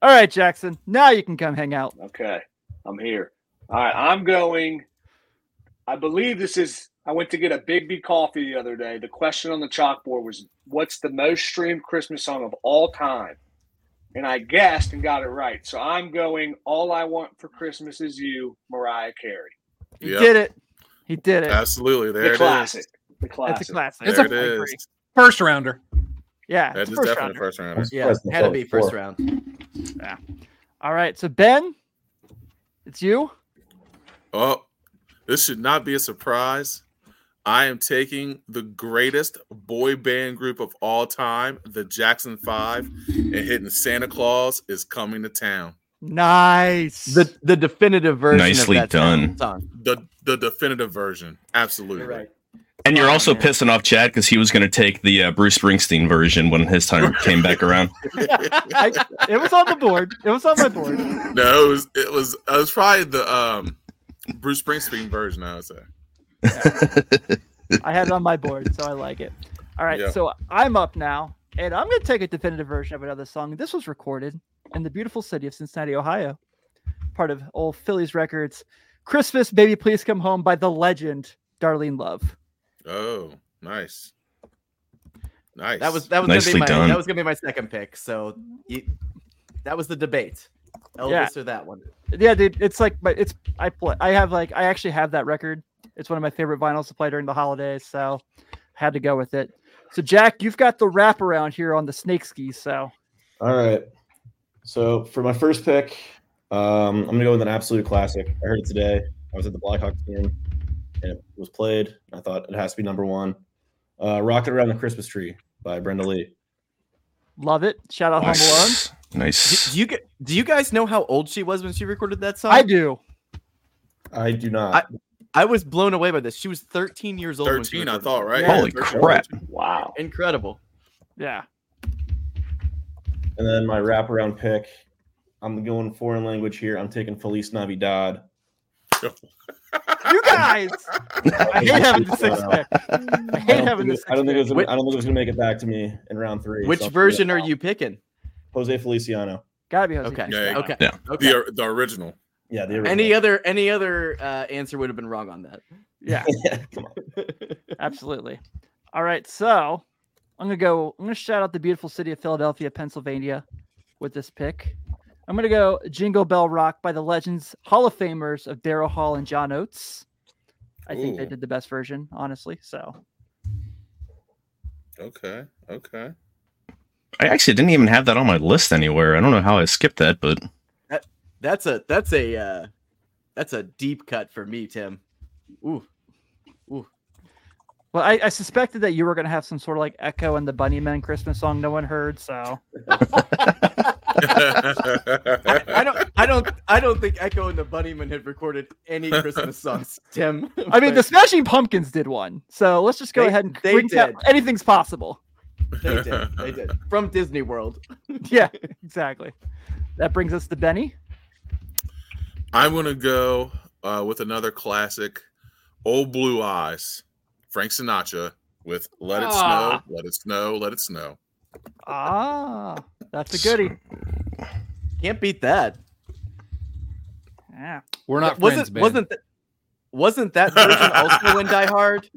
All right, Jackson. Now you can come hang out. Okay, I'm here. All right, I'm going. I believe this is. I went to get a Big B coffee the other day. The question on the chalkboard was, "What's the most streamed Christmas song of all time?" And I guessed and got it right. So I'm going. All I want for Christmas is you, Mariah Carey. He Yep. did it. He did it. Absolutely. There it is. the it classic. is. The That's a classic. It's a- it I agree. First rounder. Yeah, That it's is a first definitely rounder. first rounder. Yeah, Surprised had to be first four. round. Yeah. All right, so Ben, it's you. Oh, this should not be a surprise. I am taking the greatest boy band group of all time, the Jackson Five, and hitting Santa Claus is coming to town. Nice. The the definitive version. Nicely of that done. Song. The the definitive version. Absolutely. You're right. And you're Oh, also man. pissing off Chad because he was going to take the uh, Bruce Springsteen version when his time came back around. I, it was on the board. It was on my board. No, it was it was it was probably the um Bruce Springsteen version, I would say. I had it on my board, so I like it. All right, Yeah. so I'm up now, and I'm going to take a definitive version of another song. This was recorded in the beautiful city of Cincinnati, Ohio, part of old Philles Records. Christmas, Baby Please Come Home by the legend Darlene Love. Oh, nice. Nice. That was that was Nicely gonna be my done. that was gonna be my second pick. So you, that was the debate. Elvis Yeah. or that one. Yeah, dude, it's like, but it's I play. I have like, I actually have that record. It's one of my favorite vinyls to play during the holidays, so had to go with it. So Jack, you've got the wraparound here on the snake skis. So All right. So for my first pick, um, I'm gonna go with an absolute classic. I heard it today. I was at the Blackhawks game, and it was played. I thought it has to be number one. Uh, "Rockin' Around the Christmas Tree" by Brenda Lee. love it. Shout out Home Alone. Nice. Do, Nice. do you get? Do you guys know how old she was when she recorded that song? I do. I do not. I was blown away by this. She was 13 years old. thirteen, I thought, right? Yeah. Holy 13. crap. Wow. Incredible. Yeah. And then my wraparound pick, I'm going foreign language here. I'm taking Feliz Navidad. You guys. I hate having the six pick. I I hate don't, having think the six I don't think it was. Gonna, I don't think it was gonna make it back to me in round three. Which so version are you picking? Jose Feliciano. Gotta be Jose. Okay. Yeah, Okay. Yeah. Okay. The, the original. Yeah, the original. Any other any other uh, answer would have been wrong on that. Yeah, yeah, come on. absolutely. All right, so I'm gonna go. I'm gonna shout out the beautiful city of Philadelphia, Pennsylvania, with this pick. I'm gonna go "Jingle Bell Rock" by the Legends Hall of Famers of Daryl Hall and John Oates. I think they did the best version, honestly. So Okay. Okay. I actually didn't even have that on my list anywhere. I don't know how I skipped that, but That's a that's a uh, that's a deep cut for me, Tim. Ooh. Ooh. Well, I, I suspected that you were going to have some sort of like Echo and the Bunnymen Christmas song no one heard. So I, I don't I don't I don't think Echo and the Bunnymen had recorded any Christmas songs, Tim. I mean, the Smashing Pumpkins did one. So let's just go They- ahead and they we can tell- did. anything's possible. they did. They did. From Disney World. Yeah, exactly. That brings us to Benny. I'm gonna go uh, with another classic, "Old Blue Eyes," Frank Sinatra with "Let It Ah. Snow, Let It Snow, Let It Snow." Ah, that's a goodie. Can't beat that. Yeah. We're not wasn't friends, Ben. wasn't th- wasn't that version also in Die Hard?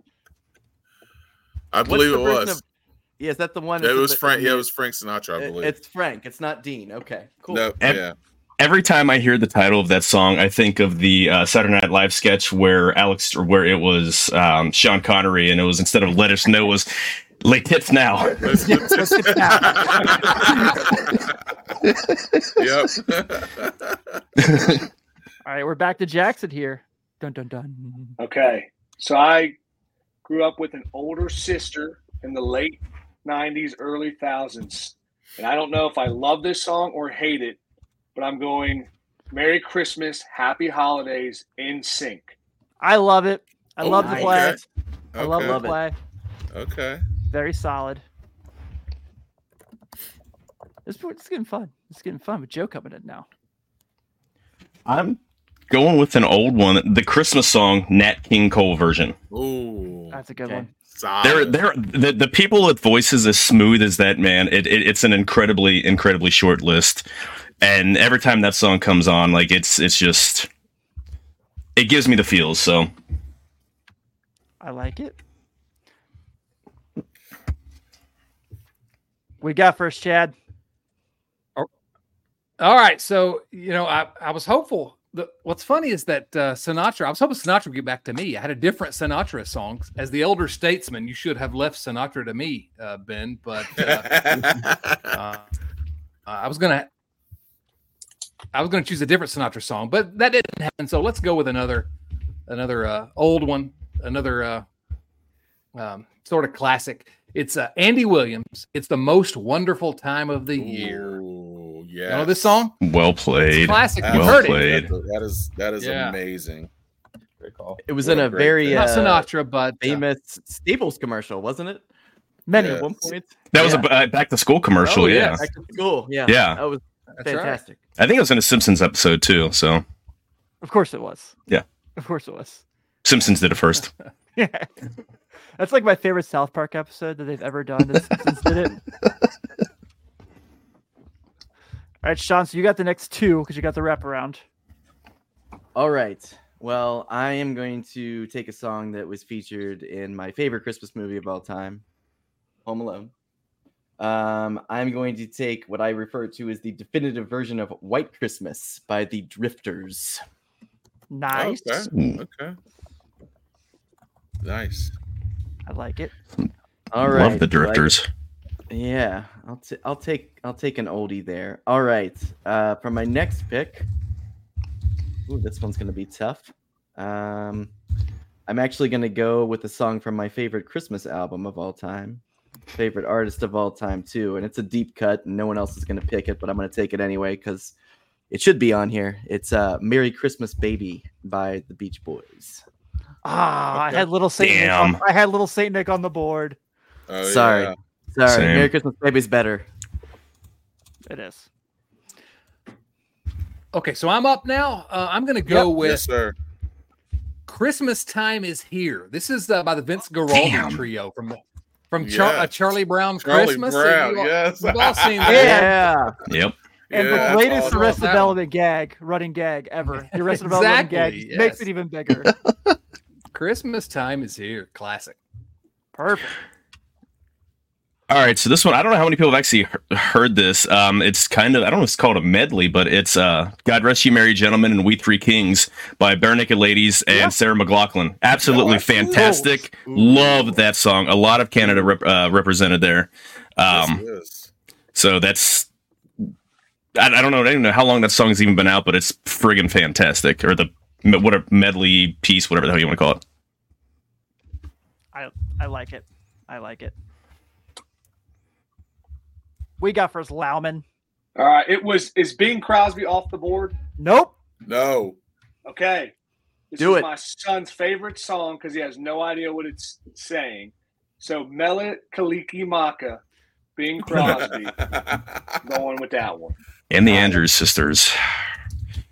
I believe it was. of- yeah, is that the one? It was the- Frank. Yeah, it was Frank Sinatra. I it- believe. It's Frank. It's not Dean. Okay, cool. no, And- yeah. Every time I hear the title of that song, I think of the uh, Saturday Night Live sketch where Alex, where it was um, Sean Connery, and it was instead of "Let Us Know" it was "Lay Tips Now." Let's get Let's get yep. All right, we're back to Jackson here. Dun dun dun. Okay. So I grew up with an older sister in the late 90s, early thousands. And I don't know if I love this song or hate it, but I'm going Merry Christmas, Happy Holidays NSYNC. I love it. I Oh, love the nice. play. Okay. I love the Love play. Okay. Very solid. It's, it's getting fun. It's getting fun with Joe coming in now. I'm going with an old one, the Christmas song Nat King Cole version. Ooh. That's a good Okay. one. They're they're the, the people with voices as smooth as that man. It, it it's an incredibly incredibly short list, and every time that song comes on, like it's it's just it gives me the feels. So I like it. We got first, Chad. All right, so you know, I, I was hopeful. The, what's funny is that uh, Sinatra. I was hoping Sinatra would get back to me. I had a different Sinatra song. As the elder statesman, you should have left Sinatra to me, uh, Ben. But uh, uh, I was gonna, I was gonna choose a different Sinatra song, but that didn't happen. So let's go with another, another uh, old one, another uh, um, sort of classic. It's uh, Andy Williams. It's the most wonderful time of the year. Ooh, You know this song? well It's played. classic. That's- You've Well heard it. played. that's- That is that is Yeah. amazing. Great call. It was What in a a very uh, Sinatra, but uh, famous Staples commercial, wasn't it? Many. Yeah. At one point. That was Yeah. a uh, back to school commercial. Oh, yeah. yes. Back to school. Yeah. Yeah. That was that's right. fantastic. I think it was in a Simpsons episode too. So Of course it was. Yeah. Of course it was. Simpsons did it first. Yeah. That's like my favorite South Park episode that they've ever done. The Simpsons did it. All right, Sean. So you got the next two because you got the wraparound. All right. Well, I am going to take a song that was featured in my favorite Christmas movie of all time, Home Alone. Um, I'm going to take what I refer to as the definitive version of White Christmas by the Drifters. Nice. Okay. Okay. Nice. I like it. All right. Love the like- drifters. Yeah, I'll t- I'll take I'll take an oldie there. All right. Uh, for my next pick, ooh, this one's gonna be tough. Um, I'm actually gonna go with a song from my favorite Christmas album of all time, favorite artist of all time too, and it's a deep cut, and no one else is gonna pick it, but I'm gonna take it anyway because it should be on here. It's uh, "Merry Christmas, Baby" by the Beach Boys. Ah, Okay. I had little Saint Nick. On, I had little Saint Nick on the board. Oh, Sorry. yeah. Sorry, Same. "Merry Christmas, Baby's better. It is. Okay, so I'm up now. Uh, I'm going to go with Yes, sir. Christmas Time is Here. This is uh, by the Vince Guaraldi Damn. trio from the from Char- Yeah. a Charlie Brown Charlie Christmas. Brown, all- yes. We've all seen Yeah. that. Yeah. Yep. And Yeah, the greatest awesome. Arrested Development gag, running gag ever. The Arrested Development gag Exactly, makes it even bigger. Christmas Time is Here. Classic. Perfect. All right, so this one I don't know how many people have actually heard this. Um, it's kind of I don't know if it's called a medley, but it's uh, "God Rest You Merry Gentlemen" and "We Three Kings" by Barenaked Ladies and Yeah. Sarah McLachlan. Absolutely Oh, absolutely. fantastic. Love that song. A lot of Canada rep- uh, represented there. Um, yes, so that's I, I don't know. I don't know how long that song's even been out, but it's friggin' fantastic. Or the what a medley piece, whatever the hell you want to call it. I I like it. I like it. We got first Laumann. All right. It was is Bing Crosby off the board? Nope. No. Okay. This Do is it. my son's favorite song because he has no idea what it's saying. So Mele Kalikimaka, Bing Crosby, going with that one. And the Andrews sisters.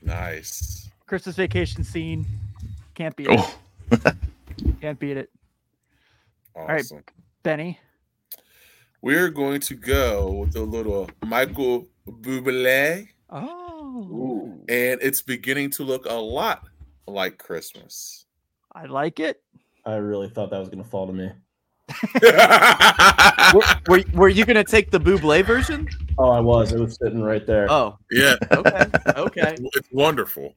nice. Christmas vacation scene. Can't beat it. Oh, Can't beat it. Awesome. right. Benny. We're going to go with a little Michael Bublé, Oh. Ooh. and it's beginning to look a lot like Christmas. I like it. I really thought that was going to fall to me. were, were, were you gonna take the Buble version? Oh, I was. It was sitting right there. Oh, Yeah, okay, okay, it's wonderful.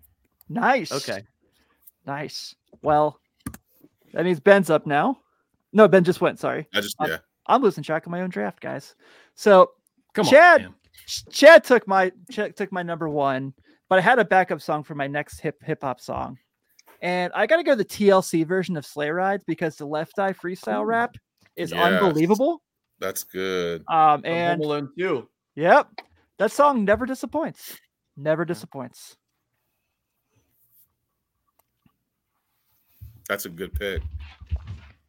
Nice. okay. Nice. Well, that means Ben's up now. No, Ben just went. Sorry. I just Um, yeah. I'm losing track of my own draft, guys. So Come Chad- on. man. Chad took my Chad took my number one, but I had a backup song for my next hip hip hop song, and I got to go the TLC version of Sleigh Rides because the Left Eye freestyle rap is Yes. unbelievable. That's good. Um, and Home Alone 2. yep, that song never disappoints. Never disappoints. That's a good pick.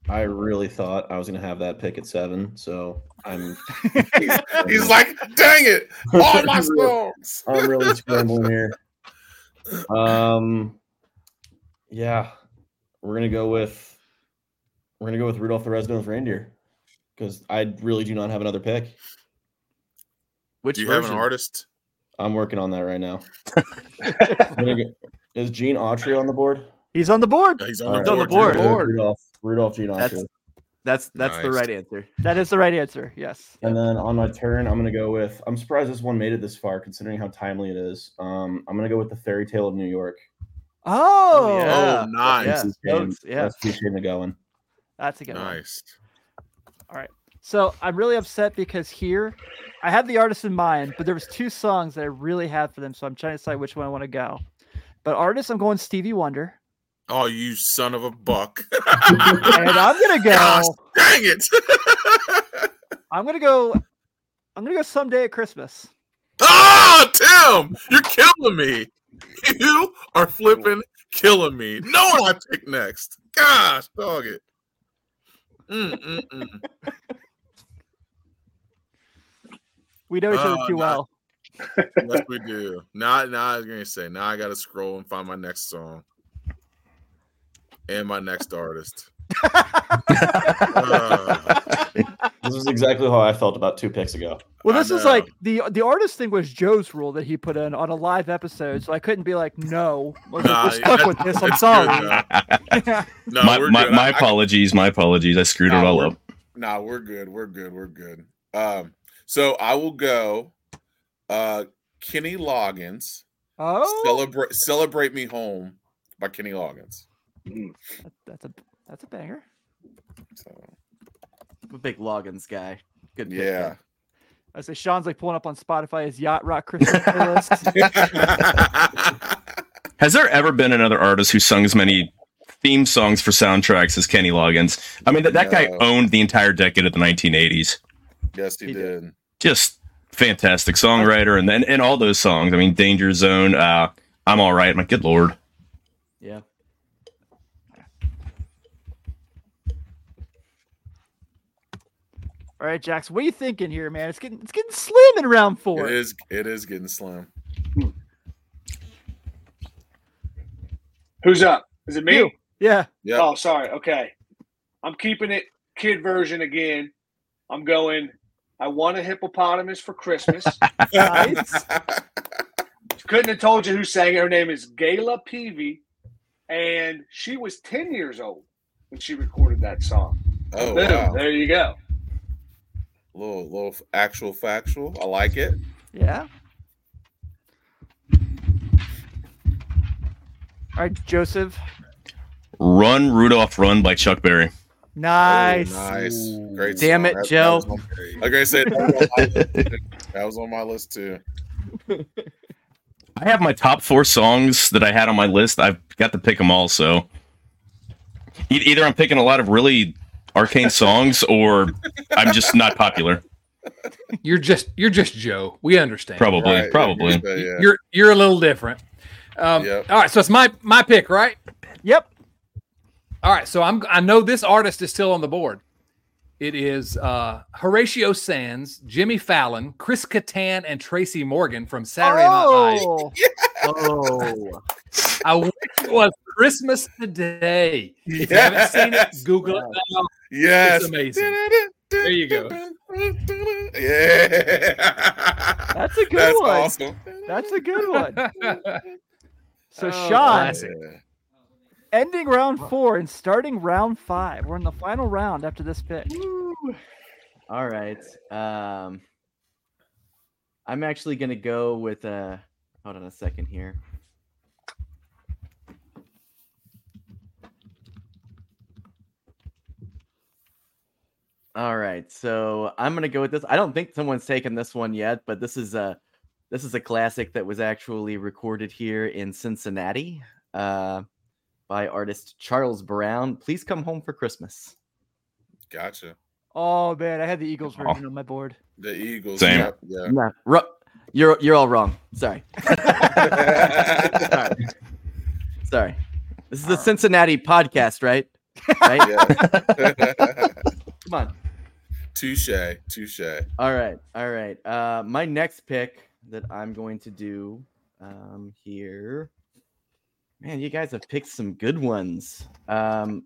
I really thought I was going to have that pick at seven. So I'm He's, he's like, dang it, all my songs. I'm really scrambling here. Um, yeah, we're gonna go with we're gonna go with Rudolph the Red-Nosed Reindeer because I really do not have another pick. Which Do you have version? an artist? I'm working on that right now. Go- is Gene Autry on the board? He's on the board. He's on the right, on the board. board. Rudolph, Rudolph Gene That's- Autry. That's that's the right answer. That is the right answer. Yes. And then on my turn, I'm gonna go with. I'm surprised this one made it this far, considering how timely it is. Um, I'm gonna go with the Fairy Tale of New York. Oh, yeah. Oh, nice. Yeah. That's Shane- Stokes, yeah. that's Shane MacGowan. that's a good one. Nice. All right. So I'm really upset because here I had the artist in mind, but there was two songs that I really had for them. So I'm trying to decide which one I want to go. But artist, I'm going Stevie Wonder, Oh, you son of a buck. and I'm gonna Gosh, go. dang it. I'm gonna go. I'm gonna go someday at Christmas. oh, Tim, you're killing me. You are flipping killing me. No one I pick next. Gosh, dog it. Mm, mm, mm. We know each other Oh, too well. Yes, we do. Now, now I was gonna say. Now I gotta scroll and find my next song and my next artist. Uh, This is exactly how I felt about two picks ago. Well, this is like the the artist thing was Joe's rule that he put in on a live episode, so I couldn't be like, no, we're, Nah, we're stuck that's- with this. I'm sorry. good, though. No, my we're my, good. my I- I- apologies. My apologies. I screwed it all we're- up. Nah, we're good. We're good. We're good. Um, so I will go. Uh, Kenny Loggins. oh, Celebrate, celebrate me home by Kenny Loggins. That- that's a that's a banger. So I'm a big Loggins guy. Good pick, yeah. man. I say Sean's like pulling up on Spotify his yacht rock Christmas playlist. Has there ever been another artist who sung as many theme songs for soundtracks as Kenny Loggins? I mean, that, that guy owned the entire decade of the 1980s. yes, he, He did. did. Just fantastic songwriter, and then and all those songs. I mean, Danger Zone. Uh, I'm all right. My good lord. Yeah. All right, Jax, what are you thinking here, man? It's getting it's getting slim in round four. It is. It is getting slim. Who's up? Is it me? You. Yeah. Yeah. Oh, sorry. Okay. I'm keeping it kid version again. I'm going. I want a hippopotamus for Christmas. Nice. Couldn't have told you who sang it. Her name is Gayla Peevey, and she was 10 years old when she recorded that song. oh Boom. wow. There you go. Little little actual factual. I like it. Yeah. All right, Joseph. Run Rudolph Run by Chuck Berry. Nice. Oh, nice. Great. Damn song. it, That- that Joe. was on- Like I said, that was, on my list. that was on my list too. I have my top four songs that I had on my list. I've got to pick them all. So either I'm picking a lot of really arcane songs, or I'm just not popular. You're just you're just Joe. We understand. Probably, Right, probably. Yeah, yeah. You're you're a little different. Um, Yep. All right, so it's my my pick, right? Yep. All right, so I'm I know this artist is still on the board. It is uh, Horatio Sanz, Jimmy Fallon, Chris Kattan, and Tracy Morgan from Saturday Night Live. Oh, Oh, I wish it was Christmas today. If you haven't seen it, Google it now. Yes. It's amazing. There you go. Yeah. That's a good That's one. awesome. that's a good one. So, Oh, Sean. Yeah. ending round four and starting round five. We're in the final round after this pick. all right. Um, I'm actually gonna go with uh hold on a second here. All right, so I'm gonna go with this. I don't think someone's taken this one yet, but this is a this is a classic that was actually recorded here in Cincinnati uh, by artist Charles Brown. Please come home for Christmas. Gotcha. Oh man, I had the Eagles Oh. version on my board. The Eagles. Same. Yep, yeah. Yeah, ru- you're you're all wrong. Sorry. Sorry. Sorry. This is the Cincinnati podcast, right? Right? yeah. Come on. Touche. Touche. All right. All right. Uh my next pick that I'm going to do um here. Man, you guys have picked some good ones. Um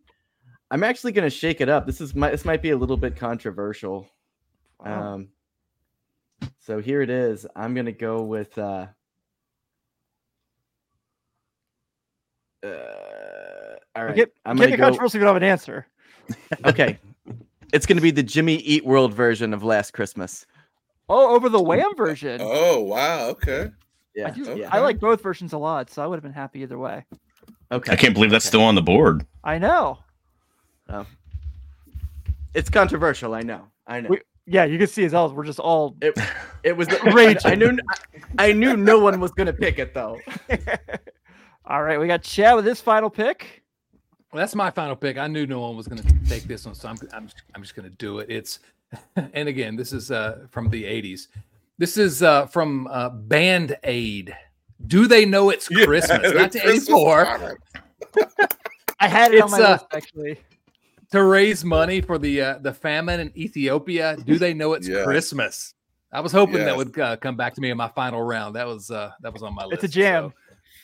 I'm actually going to shake it up. This is my this might be a little bit controversial. Wow. Um so here it is. I'm going to go with uh uh, all right. Get, I'm get gonna go. controversial if you don't have an answer. Okay, it's gonna be the Jimmy Eat World version of Last Christmas. Oh, over the Wham version. Oh wow. Okay. Yeah, I, do, okay. I like both versions a lot, so I would have been happy either way. Okay, I can't believe that's okay. still on the board. I know. Oh. It's controversial. I know. I know. We- Yeah, you can see as well. We're just all. It, it was the, Raging. I knew. I knew no one was gonna pick it though. all right, we got Chad with his final pick. Well, that's my final pick. I knew no one was going to take this one, so I'm I'm just, I'm just going to do it. It's and again, this is uh, from the '80s. This is uh, from uh, Band Aid. Do they know it's Yeah, Christmas? the 1984 Christmas I had it on my uh, list actually. to raise money for the uh, the famine in Ethiopia. Do they know it's Yes. Christmas? I was hoping that would uh, come back to me in my final round. That was uh, that was on my list. It's a jam. so-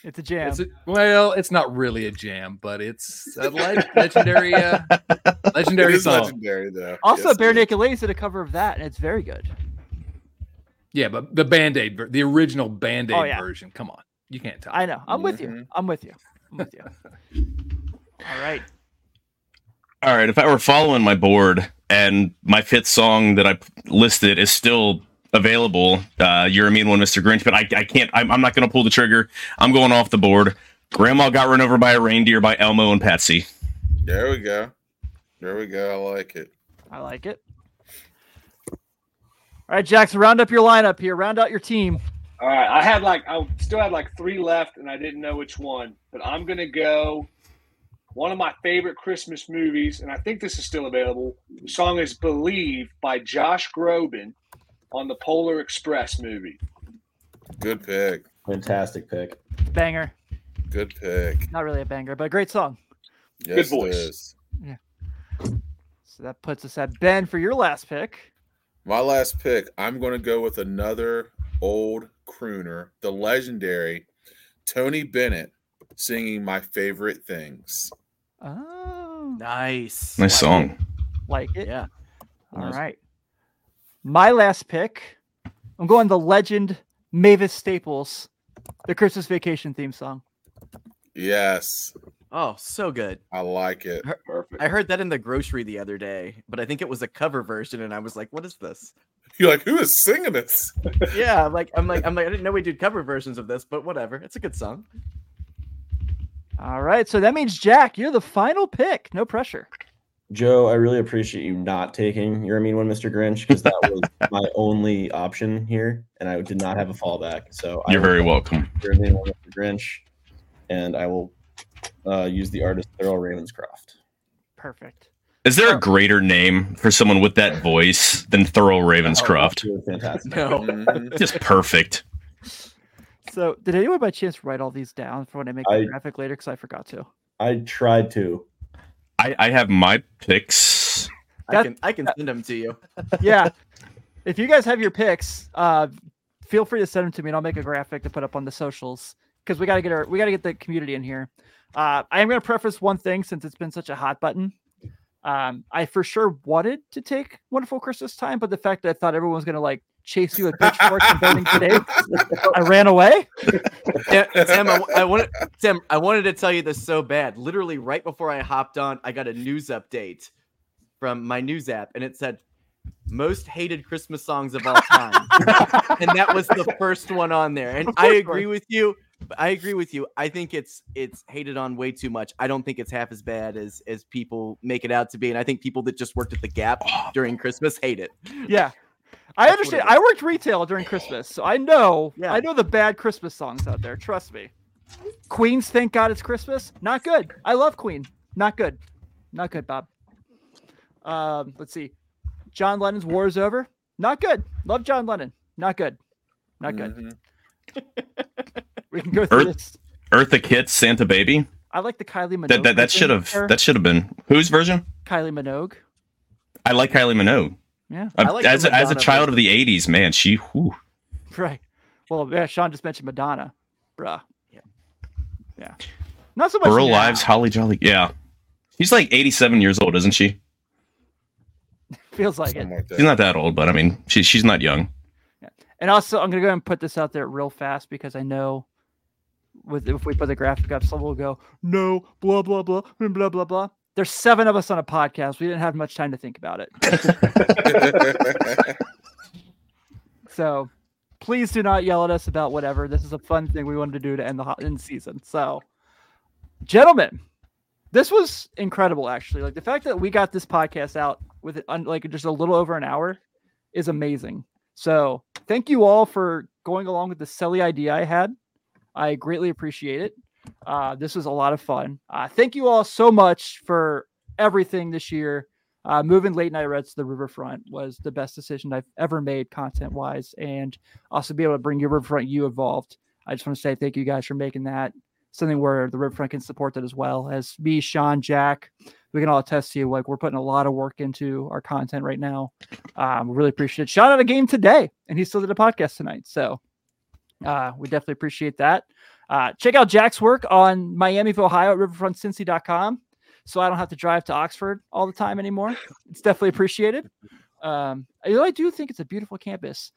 It's a jam. It's a, well, it's not really a jam, but it's a leg- legendary, uh, legendary is song. legendary though. also, Yes, Bare it is. Naked Ladies did a cover of that, and it's very good. Yeah, but the Band Aid, the original Band Aid Oh, yeah. version. Come on, you can't tell. I know. I'm with you. Mhm. I'm with you. I'm with you. All right. All right, if I were following my board and my fifth song that I listed is still available, uh, you're a mean one, Mr. Grinch, but I, I can't, I'm, I'm not going to pull the trigger. I'm going off the board. Grandma got run over by a reindeer by Elmo and Patsy. There we go. There we go. I like it. I like it. All right, Jackson, round up your lineup here. Round out your team. All right, I had like I still had like three left, and I didn't know which one. But I'm gonna go one of my favorite Christmas movies, and I think this is still available. The song is "Believe" by Josh Groban on the Polar Express movie. Good pick. Fantastic pick. Banger. Good pick. Not really a banger, but a great song. Yes, voice. It is. So that puts us at Ben for your last pick. My last pick. I'm going to go with another old crooner, the legendary Tony Bennett, singing "My Favorite Things." Oh, Nice. Nice song. like it. Yeah. All Nice. right. My last pick. I'm going the legend Mavis Staples, the Christmas Vacation theme song. Yes, Oh, so good. I like it. Perfect. I heard that in the grocery the other day, but I think it was a cover version, and I was like, "What is this?" You're like, who is singing this? yeah, I'm like, I'm like, I'm like, I didn't know we did cover versions of this, but whatever. It's a good song. All right. So that means Jack, you're the final pick. No pressure. Joe, I really appreciate you not taking You're Mean One, Mr. Grinch, because that was my only option here, and I did not have a fallback. So You're will very welcome. You're Mean One, Mr. Grinch, and I will uh, use the artist Thurl Ravenscroft. Perfect. Is there a greater name for someone with that voice than Thurl Ravenscroft? Oh, fantastic. No. Mhm. Just perfect. So did anyone by chance write all these down for when I make the I- graphic later? Because I forgot to. I tried to. I, I have my picks. I can, I can send them to you. yeah. If you guys have your picks, uh, feel free to send them to me, and I'll make a graphic to put up on the socials because we got to get our we got to get the community in here. Uh, I am going to preface one thing since it's been such a hot button. Um, I for sure wanted to take Wonderful Christmas Time, but the fact that I thought everyone was going to like chase you with pitchforks and burning today, I ran away. Tim, Tim, I, I wanted Tim, I wanted to tell you this so bad. Literally, right before I hopped on, I got a news update from my news app, and it said most hated Christmas songs of all time, and that was the first one on there. And I agree with you. I agree with you. I think it's it's hated on way too much. I don't think it's half as bad as as people make it out to be. And I think people that just worked at the Gap oh, during Christmas hate it. Yeah. I understand. I worked retail during Christmas, so I know Yeah. I know the bad Christmas songs out there. Trust me. Queen's "Thank God It's Christmas" not good. I love Queen, not good, not good, Bob. Um, let's see. John Lennon's "War Is Over" not good. Love John Lennon, not good, not good. Mhm. We can go through Earth- this. Eartha Kitt, Santa Baby. I like the Kylie Minogue. That that, that should have there. that should have been whose version? Kylie Minogue. I like Kylie Minogue. Yeah, I like as a, as a Madonna child of the '80s, man, she. whew. right. Well, yeah. Sean just mentioned Madonna, bruh. Yeah. yeah. Not so much. Burl now. Lives, Holly Jolly. Yeah, He's like 87 years old, isn't she? Feels like it. Something like. She's not that old, but I mean, she, she's not young. Yeah. And also, I'm gonna go ahead and put this out there real fast because I know, with if we put the graphic up, someone will go, "No, blah blah blah, blah blah blah." There's seven of us on a podcast. We didn't have much time to think about it, so please do not yell at us about whatever. This is a fun thing we wanted to do to end the hot end season. So, gentlemen, this was incredible. Actually, like the fact that we got this podcast out with it, like just a little over an hour, is amazing. So thank you all for going along with the silly idea I had. I greatly appreciate it. Uh, this was a lot of fun. Uh, thank you all so much for everything this year. Uh, moving late night reds to the riverfront was the best decision I've ever made content wise, and also be able to bring your Riverfront U involved. I just want to say thank you guys for making that something where the riverfront can support that as well as me, Sean, Jack. We can all attest to you. Like we're putting a lot of work into our content right now. Um, we really appreciate it. Shot at a game today, and he still did a podcast tonight. So uh, we definitely appreciate that. Uh, check out Jack's work on Miami of Ohio at riverfrontcincy.com so I don't have to drive to Oxford all the time anymore. It's definitely appreciated. Um, I do think it's a beautiful campus.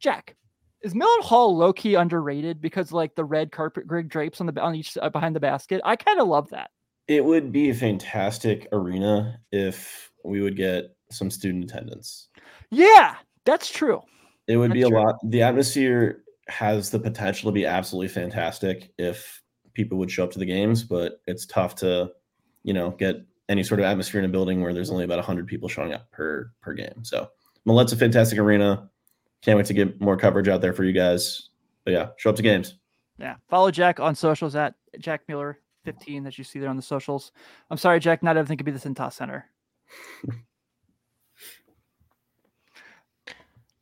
Jack, is Millett Hall low key underrated because like the red carpet grid drapes on the on each uh, behind the basket? I kind of love that. It would be a fantastic arena if we would get some student attendance. Yeah, that's true. It would be a true. lot. The atmosphere has the potential to be absolutely fantastic if people would show up to the games, but it's tough to, you know, get any sort of atmosphere in a building where there's only about 100 people showing up per per game. So, Millett's a fantastic arena. Can't wait to get more coverage out there for you guys. But yeah, show up to games. Yeah. Follow Jack on socials at Jack Mueller 15 that you see there on the socials. I'm sorry, Jack, not everything could be the Cintas Center.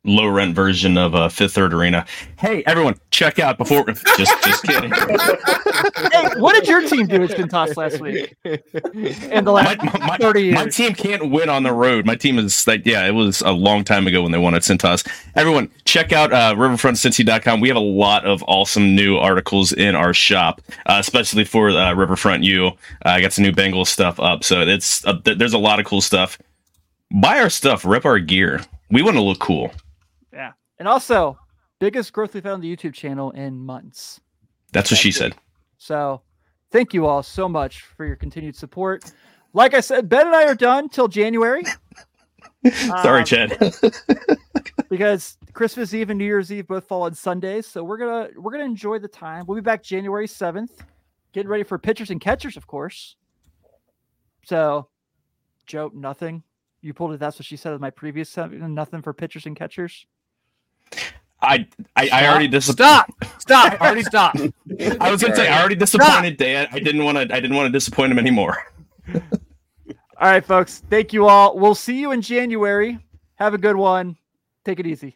Low rent version of uh, Fifth Third Arena. Hey, everyone, check out before. Just, just kidding. hey, what did your team do at Cintas last week? In the last my, my, 30 my team can't win on the road. My team is like, yeah, it was a long time ago when they won at Cintas. Everyone, check out uh, riverfrontcincy.com. We have a lot of awesome new articles in our shop, uh, especially for uh, Riverfront U. Uh, I got some new Bengals stuff up, so it's uh, th- there's a lot of cool stuff. Buy our stuff, rip our gear. We want to look cool. And also, biggest growth we've had on the YouTube channel in months. That's what she said. So thank you all so much for your continued support. Like I said, Ben and I are done till January. Sorry, Um, Chad. because Christmas Eve and New Year's Eve both fall on Sundays. So we're gonna we're gonna enjoy the time. We'll be back January seventh, getting ready for pitchers and catchers, of course. So, Joe, nothing. You pulled it. That's what she said in my previous. Nothing for pitchers and catchers. I, I, I already dis- Stop! Stop! Already stop. I was gonna say I already disappointed Dan. I didn't want to. I didn't want to disappoint him anymore. All right, folks. Thank you all. We'll see you in January. Have a good one. Take it easy.